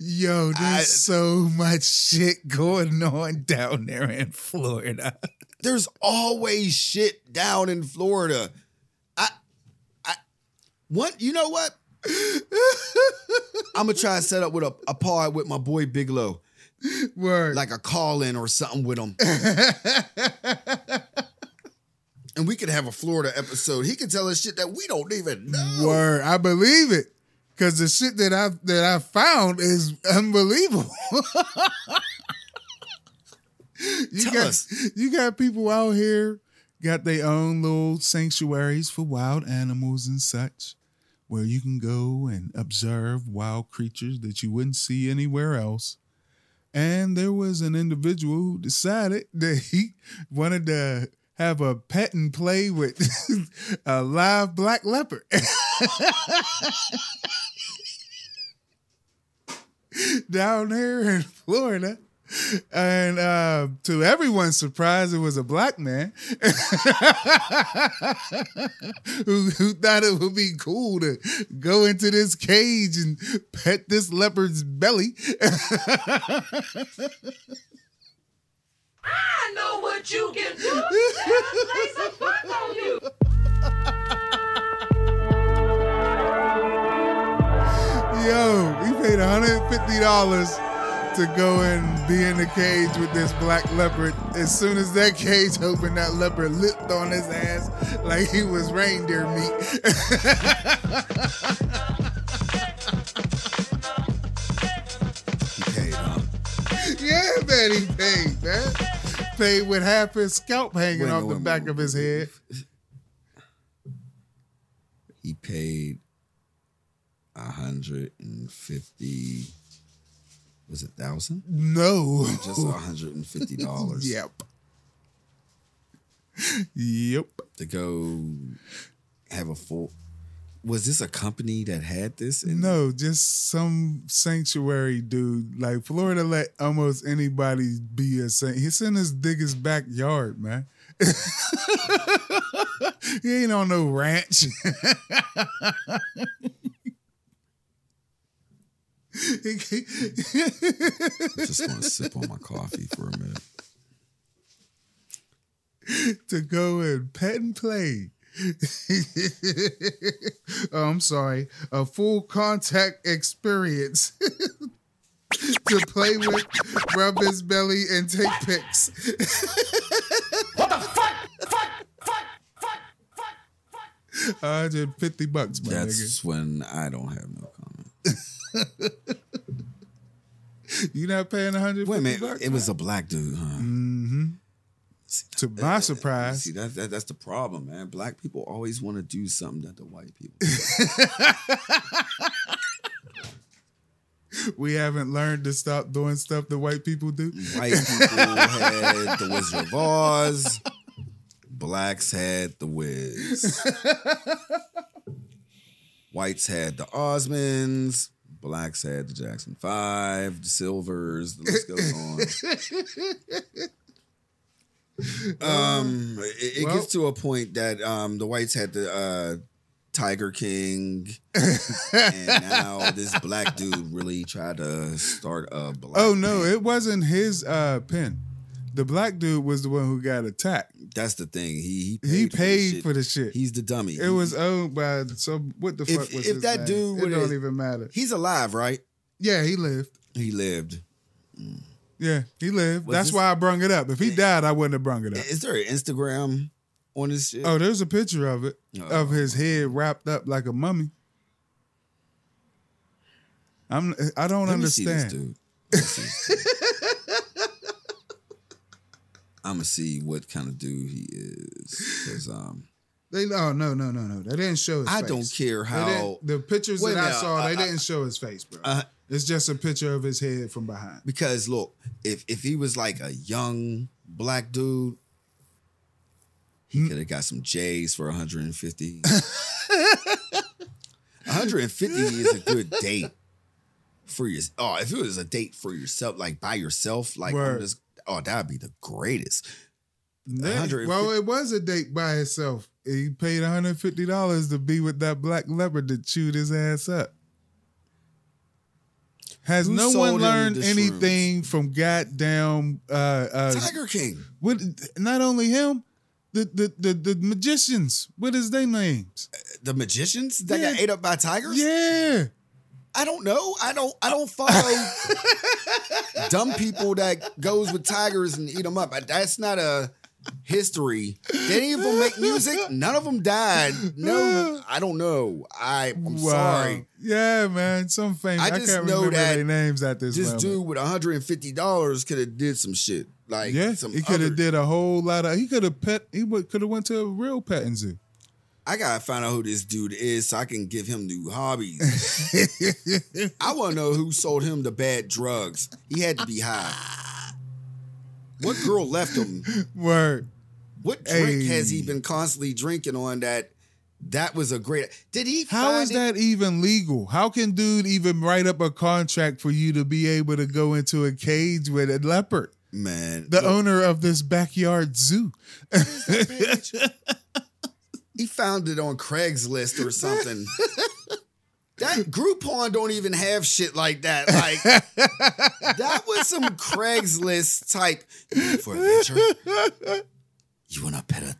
Yo, there's I- so much shit going on down there in Florida. There's always shit down in Florida. I, I, what? You know what? I'm gonna try to set up with a, a pod with my boy Big Low, Word. like a call in or something with him. and we could have a Florida episode. He could tell us shit that we don't even know. Word. I believe it. Cause the shit that I that I found is unbelievable. you Tell got us. you got people out here got their own little sanctuaries for wild animals and such, where you can go and observe wild creatures that you wouldn't see anywhere else. And there was an individual who decided that he wanted to have a pet and play with a live black leopard. Down there in Florida. And uh, to everyone's surprise, it was a black man who, who thought it would be cool to go into this cage and pet this leopard's belly. I know what you can do. Lay some fuck on you. Yo, we paid $150 to go and be in the cage with this black leopard. As soon as that cage opened, that leopard lipped on his ass like he was reindeer meat. He paid, huh? yeah, man, he paid, man. Paid with half his scalp hanging off the back of his head. He paid a hundred and fifty. Was it thousand? No. Just hundred and fifty dollars. Yep. Yep. To go have a full. Was this a company that had this? And No, just some sanctuary dude. Like Florida let almost anybody be a saint. He's in his diggest backyard, man. he ain't on no ranch. just gonna sip on my coffee for a minute. to go and pet and play. oh, I'm sorry, a full contact experience to play with, rub his belly, and take pics. What the fuck? Fuck! Fuck! Fuck! Fuck! Fuck! 150 bucks, my nigga. That's when I don't have no comment. You not paying a hundred. Wait a minute, bucks? it was a black dude, huh? Mm-hmm. See, To my surprise. See, that, that that's the problem, man. Black people always want to do something that the white people. do. We haven't learned to stop doing stuff that white people do. White people had the Wizard of Oz. Blacks had the Wiz. Whites had the Osmonds. Blacks had the Jackson Five, the Sylvers. The list goes on. um, it, it Well- gets to a point that um, the whites had the uh, Tiger King, and now this black dude really tried to start a black. Oh no, pen. it wasn't his uh, pen. The black dude was the one who got attacked. That's the thing. He he paid, He for, the shit. for the shit. He's the dummy. It was owned by some. What the If- fuck was if that name? dude It don't even matter. He's alive, right? Yeah, he lived. He lived. Yeah, he lived. Was That's this- why I brung it up. If he died, I wouldn't have brung it up. Is there an Instagram on this shit? Oh, there's a picture of it Oh. of his head wrapped up like a mummy. I'm. I don't Let me see this understand. dude. Let me see this dude. I'm gonna see what kind of dude he is. 'Cause, um, They no no no no no. They didn't show his I face. don't care how. the pictures that I minute, saw, they uh, didn't show his face, bro. uh, it's just a picture of his head from behind. Because look, if if he was like a young black dude, He could have got some J's for 150. 150 is a good date for your. Oh, if it was a date for yourself, like by yourself, like I'm just, oh, that'd be the greatest. Yeah, 150 Well, it was a date by itself. He paid $150 to be with that black leopard that chewed his ass up. Has Who no one learned anything from goddamn uh uh Tiger King. what not only him, the the the, the magicians. What is their names? The magicians that got ate up by tigers. Yeah. I don't know. I don't. I don't follow dumb people that goes with tigers and eat them up. That's not a history. Did any of them make music? None of them died. No, I don't know. I, I'm Wow. sorry. Yeah, man. Some famous. I I, just can't know that their names at this This moment. dude with 150 dollars could have did some shit. Like yeah, some he could other- have did a whole lot of. He could have pet. He could have went to a real petting zoo. I gotta find out who this dude is so I can give him new hobbies. I want to know who sold him the bad drugs. He had to be high. What girl left him? Word. What drink Hey. has he been constantly drinking on that? That was a great. Did he? How is it? that even legal? How can dude even write up a contract for you to be able to go into a cage with a leopard? man? The look, ong of this backyard zoo. he found it on Craigslist or something. That Groupon don't even have shit like that. Like that was some Craigslist type for adventure. You want to pet a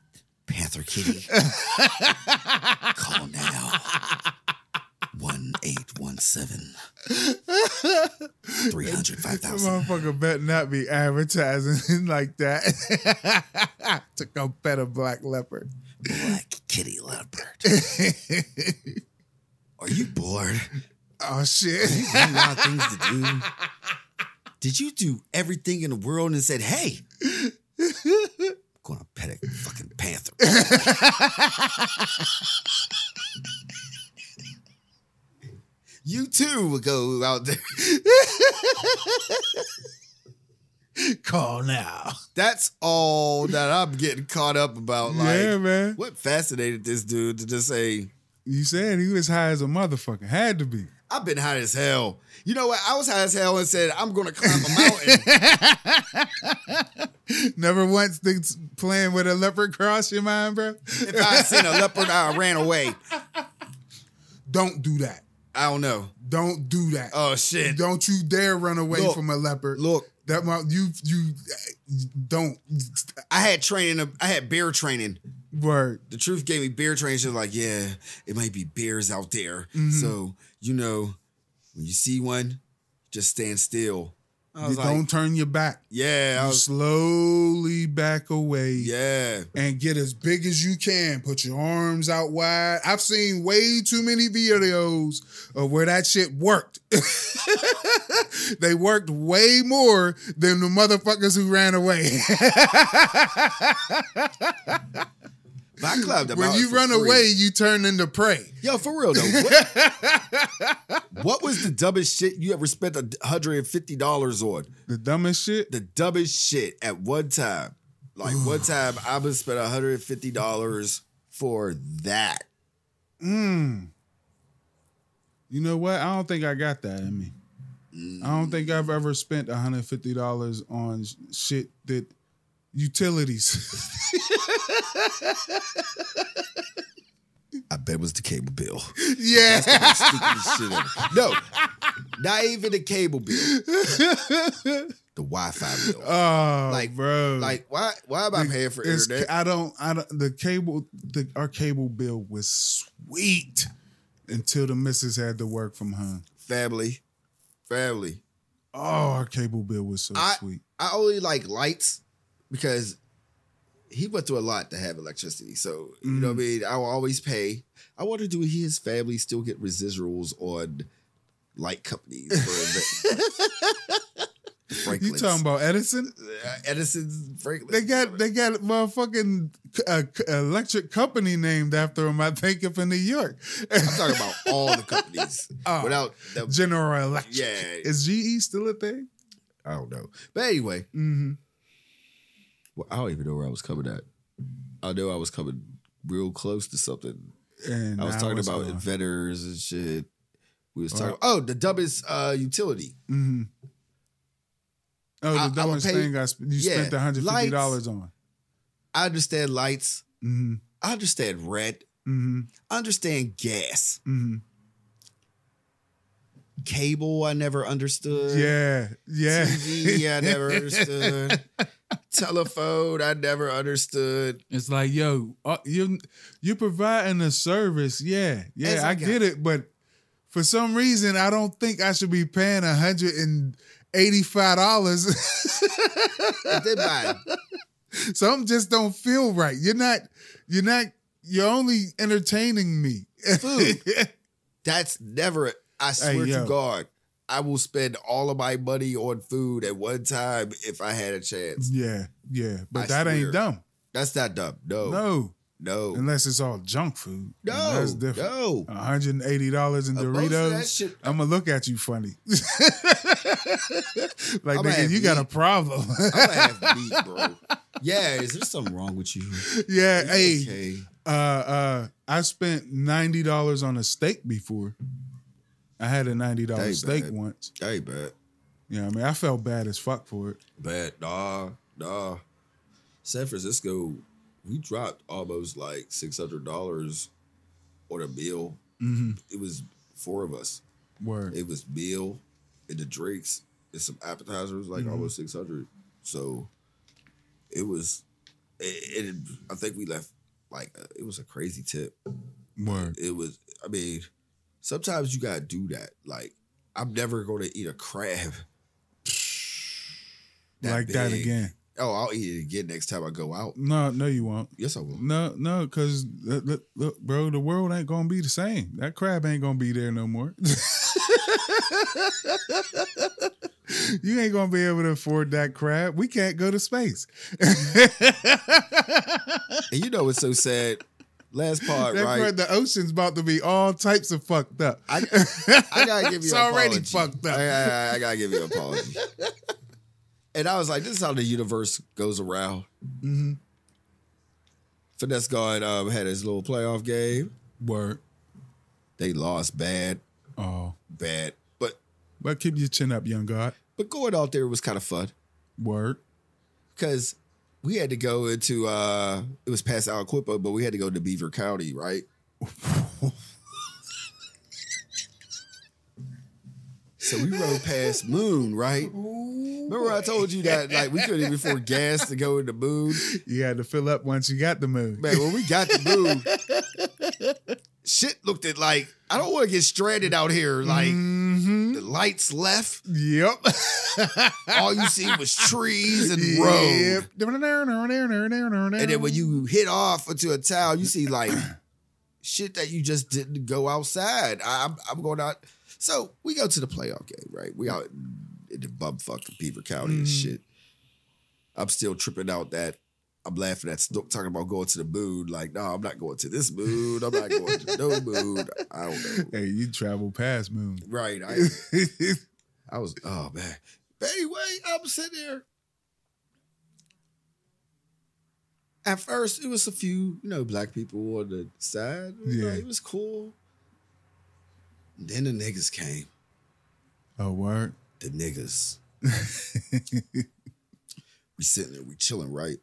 panther kitty? Call now. One eight one seven. Three hundred five That thousand. motherfucker better not be advertising like that. to go pet a black leopard. Black kitty leopard. Are you bored? Oh shit. Got a lot of things to do. Did you do everything in the world and said, "Hey, I'm gonna pet a fucking panther"? you too would go out there. Call now. That's all that I'm getting caught up about. Like, yeah, man. what fascinated this dude to just say, You said he was high as a motherfucker. Had to be. I've been high as hell. You know what? I was high as hell and said, I'm gonna climb a mountain. Never once think playing with a leopard cross your mind, bro. if I seen a leopard, I ran away. Don't do that. I don't know. Don't do that. Oh shit. Don't you dare run away Look, from a leopard. Look, That you you don't I had training. I had bear training. word. The truth gave me bear training. She was like, "Yeah, it might be bears out there. Mm-hmm. So you know, when you see one, just stand still." I You like, don't turn your back. "Yeah, was, slowly back away yeah." and get as big as you can. Put your arms out wide. I've seen way too many videos of where that shit worked. they worked way more than the motherfuckers who ran away. But I climbed the when you for run free. away, you turn into prey. yo, for real though. What, what was the dumbest shit you ever spent a hundred and fifty dollars on? The dumbest shit. The dumbest shit at one time. Like one time, I would spend a hundred and fifty dollars for that. Mm. You know what? I don't think I got that in me. I don't think I've ever spent $150 on shit that utilities. I bet it was the cable bill. yeah. Stupidest shit ever. No, not even the cable bill. The Wi-Fi bill. Oh, Like, bro. Like, why? Why am I paying for It's- internet? I don't I don't the cable the our cable bill was sweet until the missus had to work from home. Family, family. Oh, our cable bill was so I- sweet. I only like lights because he went through a lot to have electricity. So you know what I mean. I will always pay. I wonder do he his family still get residuals on light companies for a bit? You talking about Edison? uh, Edison's Franklin? They got they got a motherfucking uh, electric company named after him. I think up in New York. I'm talking about all the companies Oh. without the. General Electric. Yeah. Is GE still a thing? I don't know, but anyway, Mm-hmm. Well, I don't even know where I was coming at. I know I was coming real close to something. And I was talking it's about gone. inventors and shit. We was talking. Oh, the dumbest uh, utility. Mhm. Oh, I- I the would dumbest pay- thing I sp- you yeah, spent one hundred fifty dollars on. I understand lights. Mm-hmm. I understand rent. Mm-hmm. I understand gas. Mm-hmm. Cable, I never understood. Yeah, yeah. TV, I never understood. Telephone, I never understood. It's like, yo, uh, you you providing a service, yeah, yeah, As I get it, but for some reason, I don't think I should be paying a hundred and eighty five dollars. Then my Something just don't feel right. You're not, you're not, you're only entertaining me. Food. that's never. I swear yo. to God, I will spend all of my money on food at one time if I had a chance. yeah, yeah, but I that swear. ain't dumb. That's not dumb. No, No, no, unless it's all junk food. no, that's different. no. One hundred and eighty dollars in Uh, most of that Doritos. shit- I'm gonna look at you funny. like nigga, you got a problem. I'm gonna have meat, bro. Yeah, is there something wrong with you? yeah, hey, Okay. uh, uh, I spent ninety dollars on a steak before. I had a ninety dollar steak babe. once. Hey, bad. Yeah, I mean, I felt bad as fuck for it. Bad. Nah, nah. San Francisco, we dropped almost like six hundred dollars on a meal. Mm-hmm. It was four of us. Word. It was meal and the drinks and some appetizers, like Mm-hmm. almost six hundred. So it was. It, it, I think we left like uh, it was a crazy tip. Word. It was. I mean, sometimes you gotta do that. Like I'm never going to eat a crab. like that again. Oh, I'll eat it again next time I go out. No, no, you won't. Yes, I will. No, no, because look, look, bro, the world ain't gonna be the same. That crab ain't gonna be there no more. you ain't gonna be able to afford that crab. We can't go to space. And you know what's so sad? Last part, That right? crab, the ocean's about to be all types of fucked up. I, I gotta give you It's already apology. fucked up. I, I- I gotta give you an apology. and I was like, this is how the universe goes around. Mm-hmm. Finesse God um, had his little playoff game. Word. They lost bad, Oh, bad. But but keep your chin up, young God. but going out there was kind of fun Word. because we had to go into uh it was past Aliquippa, but we had to go to Beaver County, right? so we rode past Moon, right? Remember I told you that like we couldn't even afford gas to go into Moon? You had to fill up once you got the moon. Man, when we got the Moon, shit looked at like I don't want to get stranded out here. Like Mhm. the lights left, Yep. all you see was trees and road. Yep. And then when you hit off into a town, you see like shit that you just didn't go outside. I, I'm, I'm going out. So we go to the playoff game, right? We out in the bumfuck Beaver County and shit. I'm still tripping out that I'm laughing at Snook talking about going to the moon. Like, no, I'm not going to this moon. I'm not going to no moon. I don't know. Hey, you travel past moon. Right. I, I was, oh man. But anyway, I'm sitting there. At first, it was a few, you know, black people on the side. Yeah. it was cool. Then the niggas came. oh, word. The niggas. we sitting there, we chilling, right?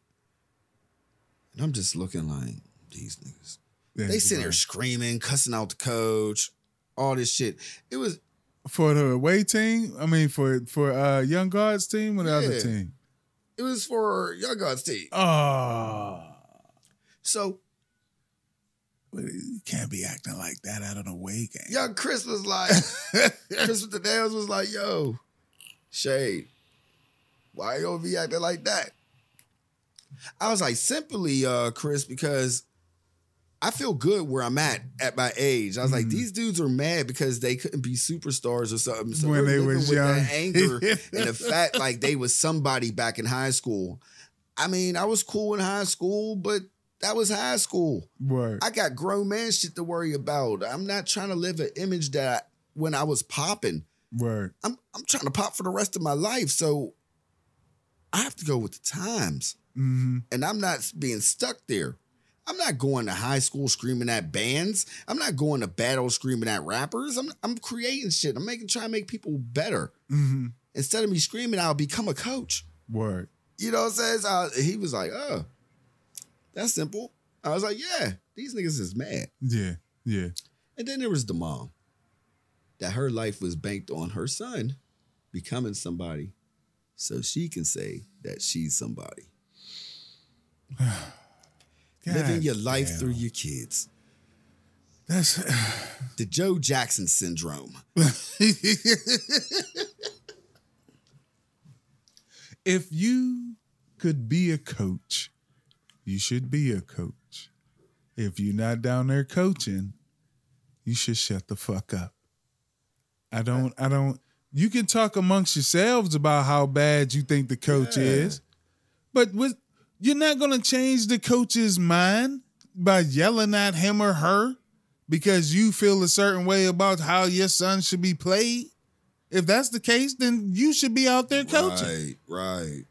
And I'm just looking like, these niggas. They sitting there screaming, cussing out the coach, all this shit. It was for the away team. I mean, for for uh young guards team or the other team. it was for Young God's team. Oh, So you can't be acting like that out of the away game. young Chris was like, Chris with the nails was like, yo, Shade, why you gonna be acting like that? I was like, simply, uh, Chris, because I feel good where I'm at at my age. I was like, these dudes are mad because they couldn't be superstars or something. So When they living was with young. that anger and the fact like they was somebody back in high school. I mean, I was cool in high school, but that was high school. Right. I got grown man shit to worry about. I'm not trying to live an image that when I was popping, Right. I'm I'm trying to pop for the rest of my life. So I have to go with the times. hmm And I'm not being stuck there. I'm not going to high school screaming at bands. I'm not going to battle screaming at rappers. I'm I'm creating shit. I'm making trying to make people better. Mm-hmm. Instead of me screaming, I'll become a coach. Word. You know what I'm saying? So I- he was like, oh, that's simple. I was like, yeah, these niggas is mad. Yeah. Yeah. And then there was the mom that her life was banked on her son becoming somebody so she can say that she's somebody. Living your life damn. through your kids. That's The Joe Jackson syndrome. if you could be a coach, you should be a coach. If you're not down there coaching, you should shut the fuck up. I don't I don't you can talk amongst yourselves about how bad you think the coach Yeah. is, but with you're not gonna change the coach's mind by yelling at him or her because you feel a certain way about how your son should be played. If that's the case, then you should be out there coaching. Right, right.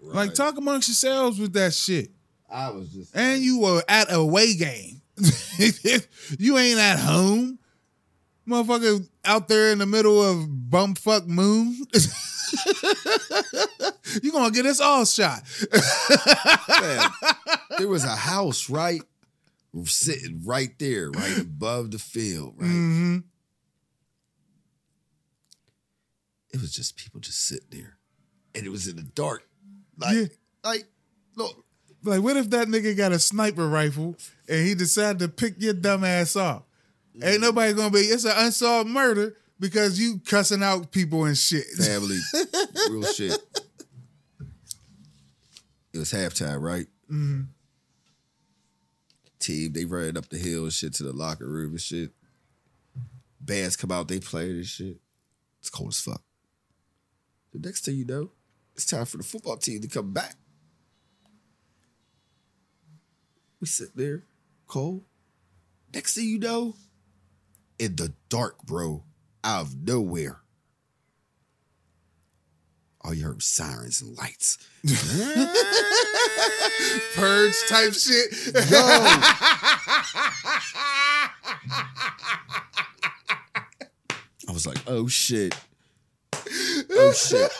right. Like talk amongst yourselves with that shit. I was just And you were at a away game. you ain't at home. Motherfucker out there in the middle of bumfuck moon. you gonna get us all shot. Man, there was a house right sitting right there, right above the field, right? hmm It was just people just sitting there. And it was in the dark. Like, Yeah. like, look, Like, what if that nigga got a sniper rifle and he decided to pick your dumb ass off? Ain't nobody gonna be, it's an unsolved murder because you cussing out people and shit. family, real shit. It was halftime, right? Mm-hmm. Team, they ran up the hill and shit to the locker room and shit. Bands come out, they play this shit. It's cold as fuck. The next thing you know, it's time for the football team to come back. We sit there, cold. Next thing you know, in the dark, bro, out of nowhere, all you heard was sirens and lights. Purge type shit. I was like, oh shit. Oh shit.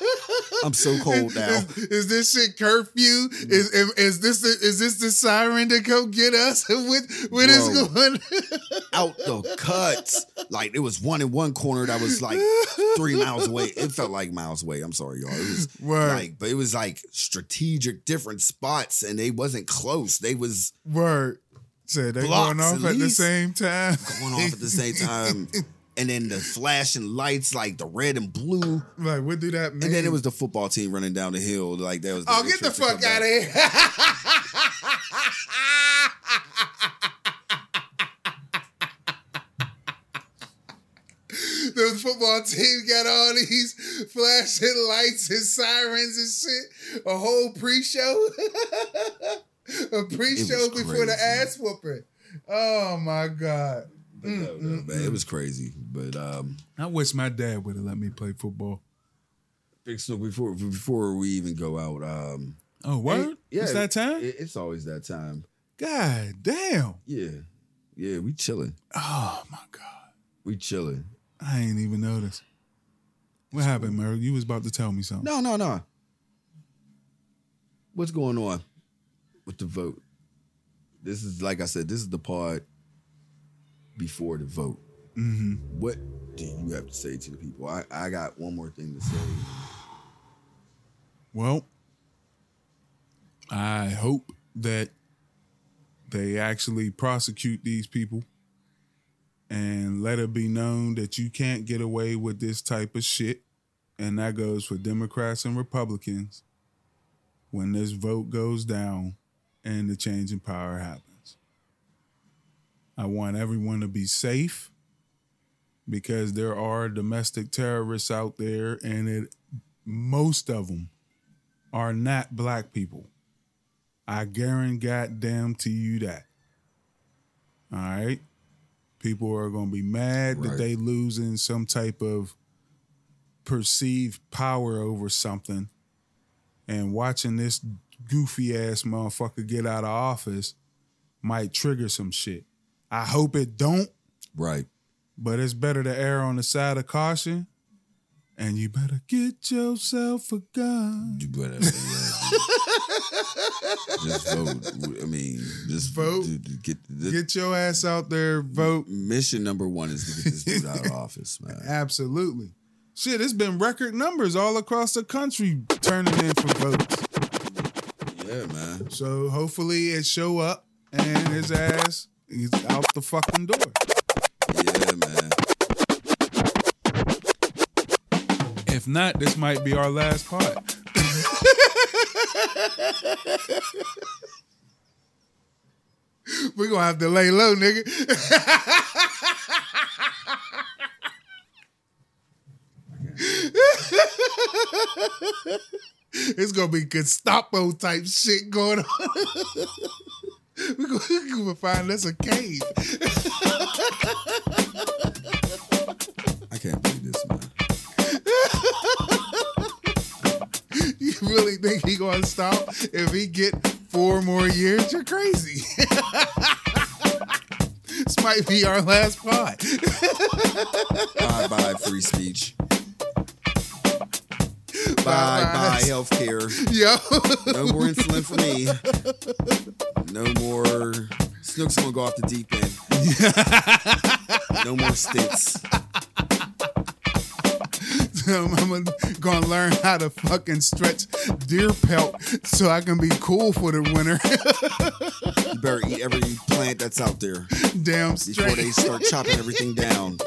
I'm so cold now. Is, is this shit curfew? Mm. Is is this the, is this the siren to come get us? What what is going? Out the cuts. Like it was one in one corner that was like three miles away. It felt like miles away. I'm sorry, y'all. It was Word. like, but it was like strategic different spots and they wasn't close. They was Word. Said they Blocks, going off at at, the same time. going off at the same time. And then the flashing lights, like the red and blue. like what do that mean? And then it was the football team running down the hill. Like that was Oh, get the fuck out of here! the football team got all these flashing lights and sirens and shit. A whole pre-show, a pre-show before the ass whooping. Oh my god! No, no, man, it was crazy. But um I wish my dad would have let me play football. Big Snook, before before we even go out, um Oh, word? yeah, it's that time. it- it's always that time. god damn! Yeah. Yeah, we chilling. Oh my god! We chilling. I ain't even noticed. What happened, Merle? You was about to tell me something. No, no, no. What's going on with the vote? This is like I said, this is the part before the vote. Mm-hmm. What do you have to say to the people? I, I got one more thing to say. Well, I hope that they actually prosecute these people and let it be known that you can't get away with this type of shit. And that goes for Democrats and Republicans when this vote goes down and the change in power happens. I want everyone to be safe because there are domestic terrorists out there and it most of them are not black people. I guarantee goddamn to you that. All right. People are gonna be mad that Right. they losing some type of perceived power over something and watching this goofy ass motherfucker get out of office might trigger some shit. I hope it don't, Right. but it's better to err on the side of caution. And you better get yourself a gun. You better yeah. just vote. I mean, just Vote. Get, the, Get your ass out there, vote. mission number one is to get this dude out of office, man. Absolutely. Shit, it's been record numbers all across the country turning in for votes. Yeah, man. So hopefully it show up and his ass is out the fucking door. Yeah, man. If not, this might be our last part. We're gonna have to lay low, nigga. it's gonna be Gestapo type shit going on. We're gonna, find us a cave. I can't believe this, man. You really think he gonna stop if he get four more years? You're crazy. this might be our last pod. Bye bye, free speech. Bye bye, healthcare. Yo, No more insulin for me. No more. Snook's gonna go off the deep end. No more stints. I'm gonna learn how to fucking stretch deer pelt so I can be cool for the winter. You better eat every plant that's out there Damn before they start chopping everything down.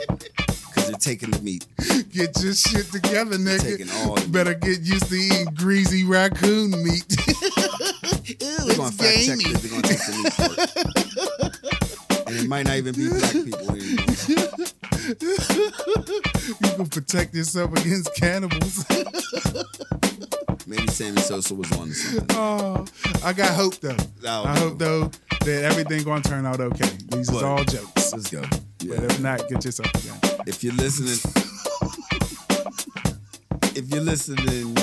Because they're taking the meat. Get your shit together, nigga. taking all the Better get used to eating greasy raccoon meat. They're gonna fact check this. They're gonna take the meat part. And it might not even be black people you can protect yourself against cannibals. Maybe Sammy Sosa was on something. Oh, I got hope though. Oh, I no. hope though that everything gonna turn out okay. These is all jokes. Let's go. But if not, get yourself together. If you're listening, if you're listening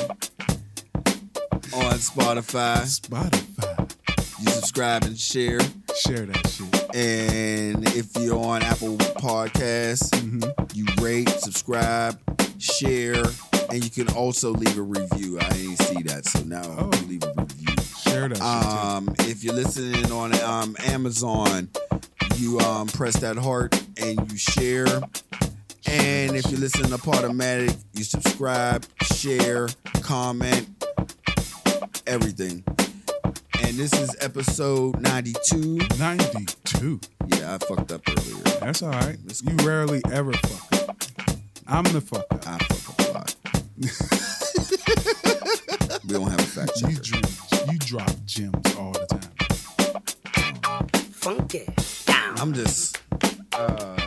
on Spotify, Spotify, you subscribe and share. share that shit. And if you're on Apple Podcasts, you rate, subscribe, share, and you can also leave a review. I didn't see that, so now Oh. leave a review. Share that Um, if you're listening on um, Amazon, you um, press that heart and you share. And if you're listening to Podomatic, you subscribe, share, comment, everything. And this is episode 92. 92. Yeah, I fucked up earlier. That's all right. You rarely ever fuck up. I'm the fuck up. I fuck up a lot. we don't have a fact You, checker. dream, you drop gems all the time. funky, down, I'm just, uh,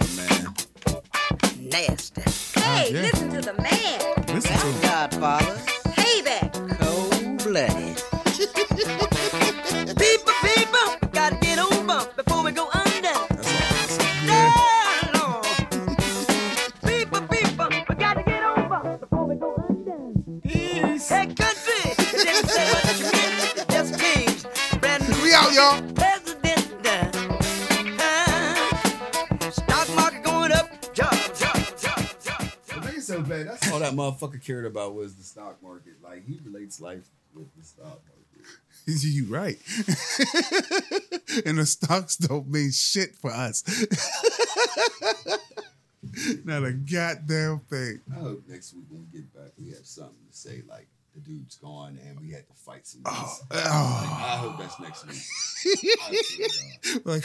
motherfucker cared about was the stock market. Like he relates life with the stock market. You right. and the stocks don't mean shit for us. Not a goddamn thing. I hope next week when we get back, we have something to say. Like the dude's gone and we had to fight some. Oh, Oh, I hope that's next week. I swear to God. like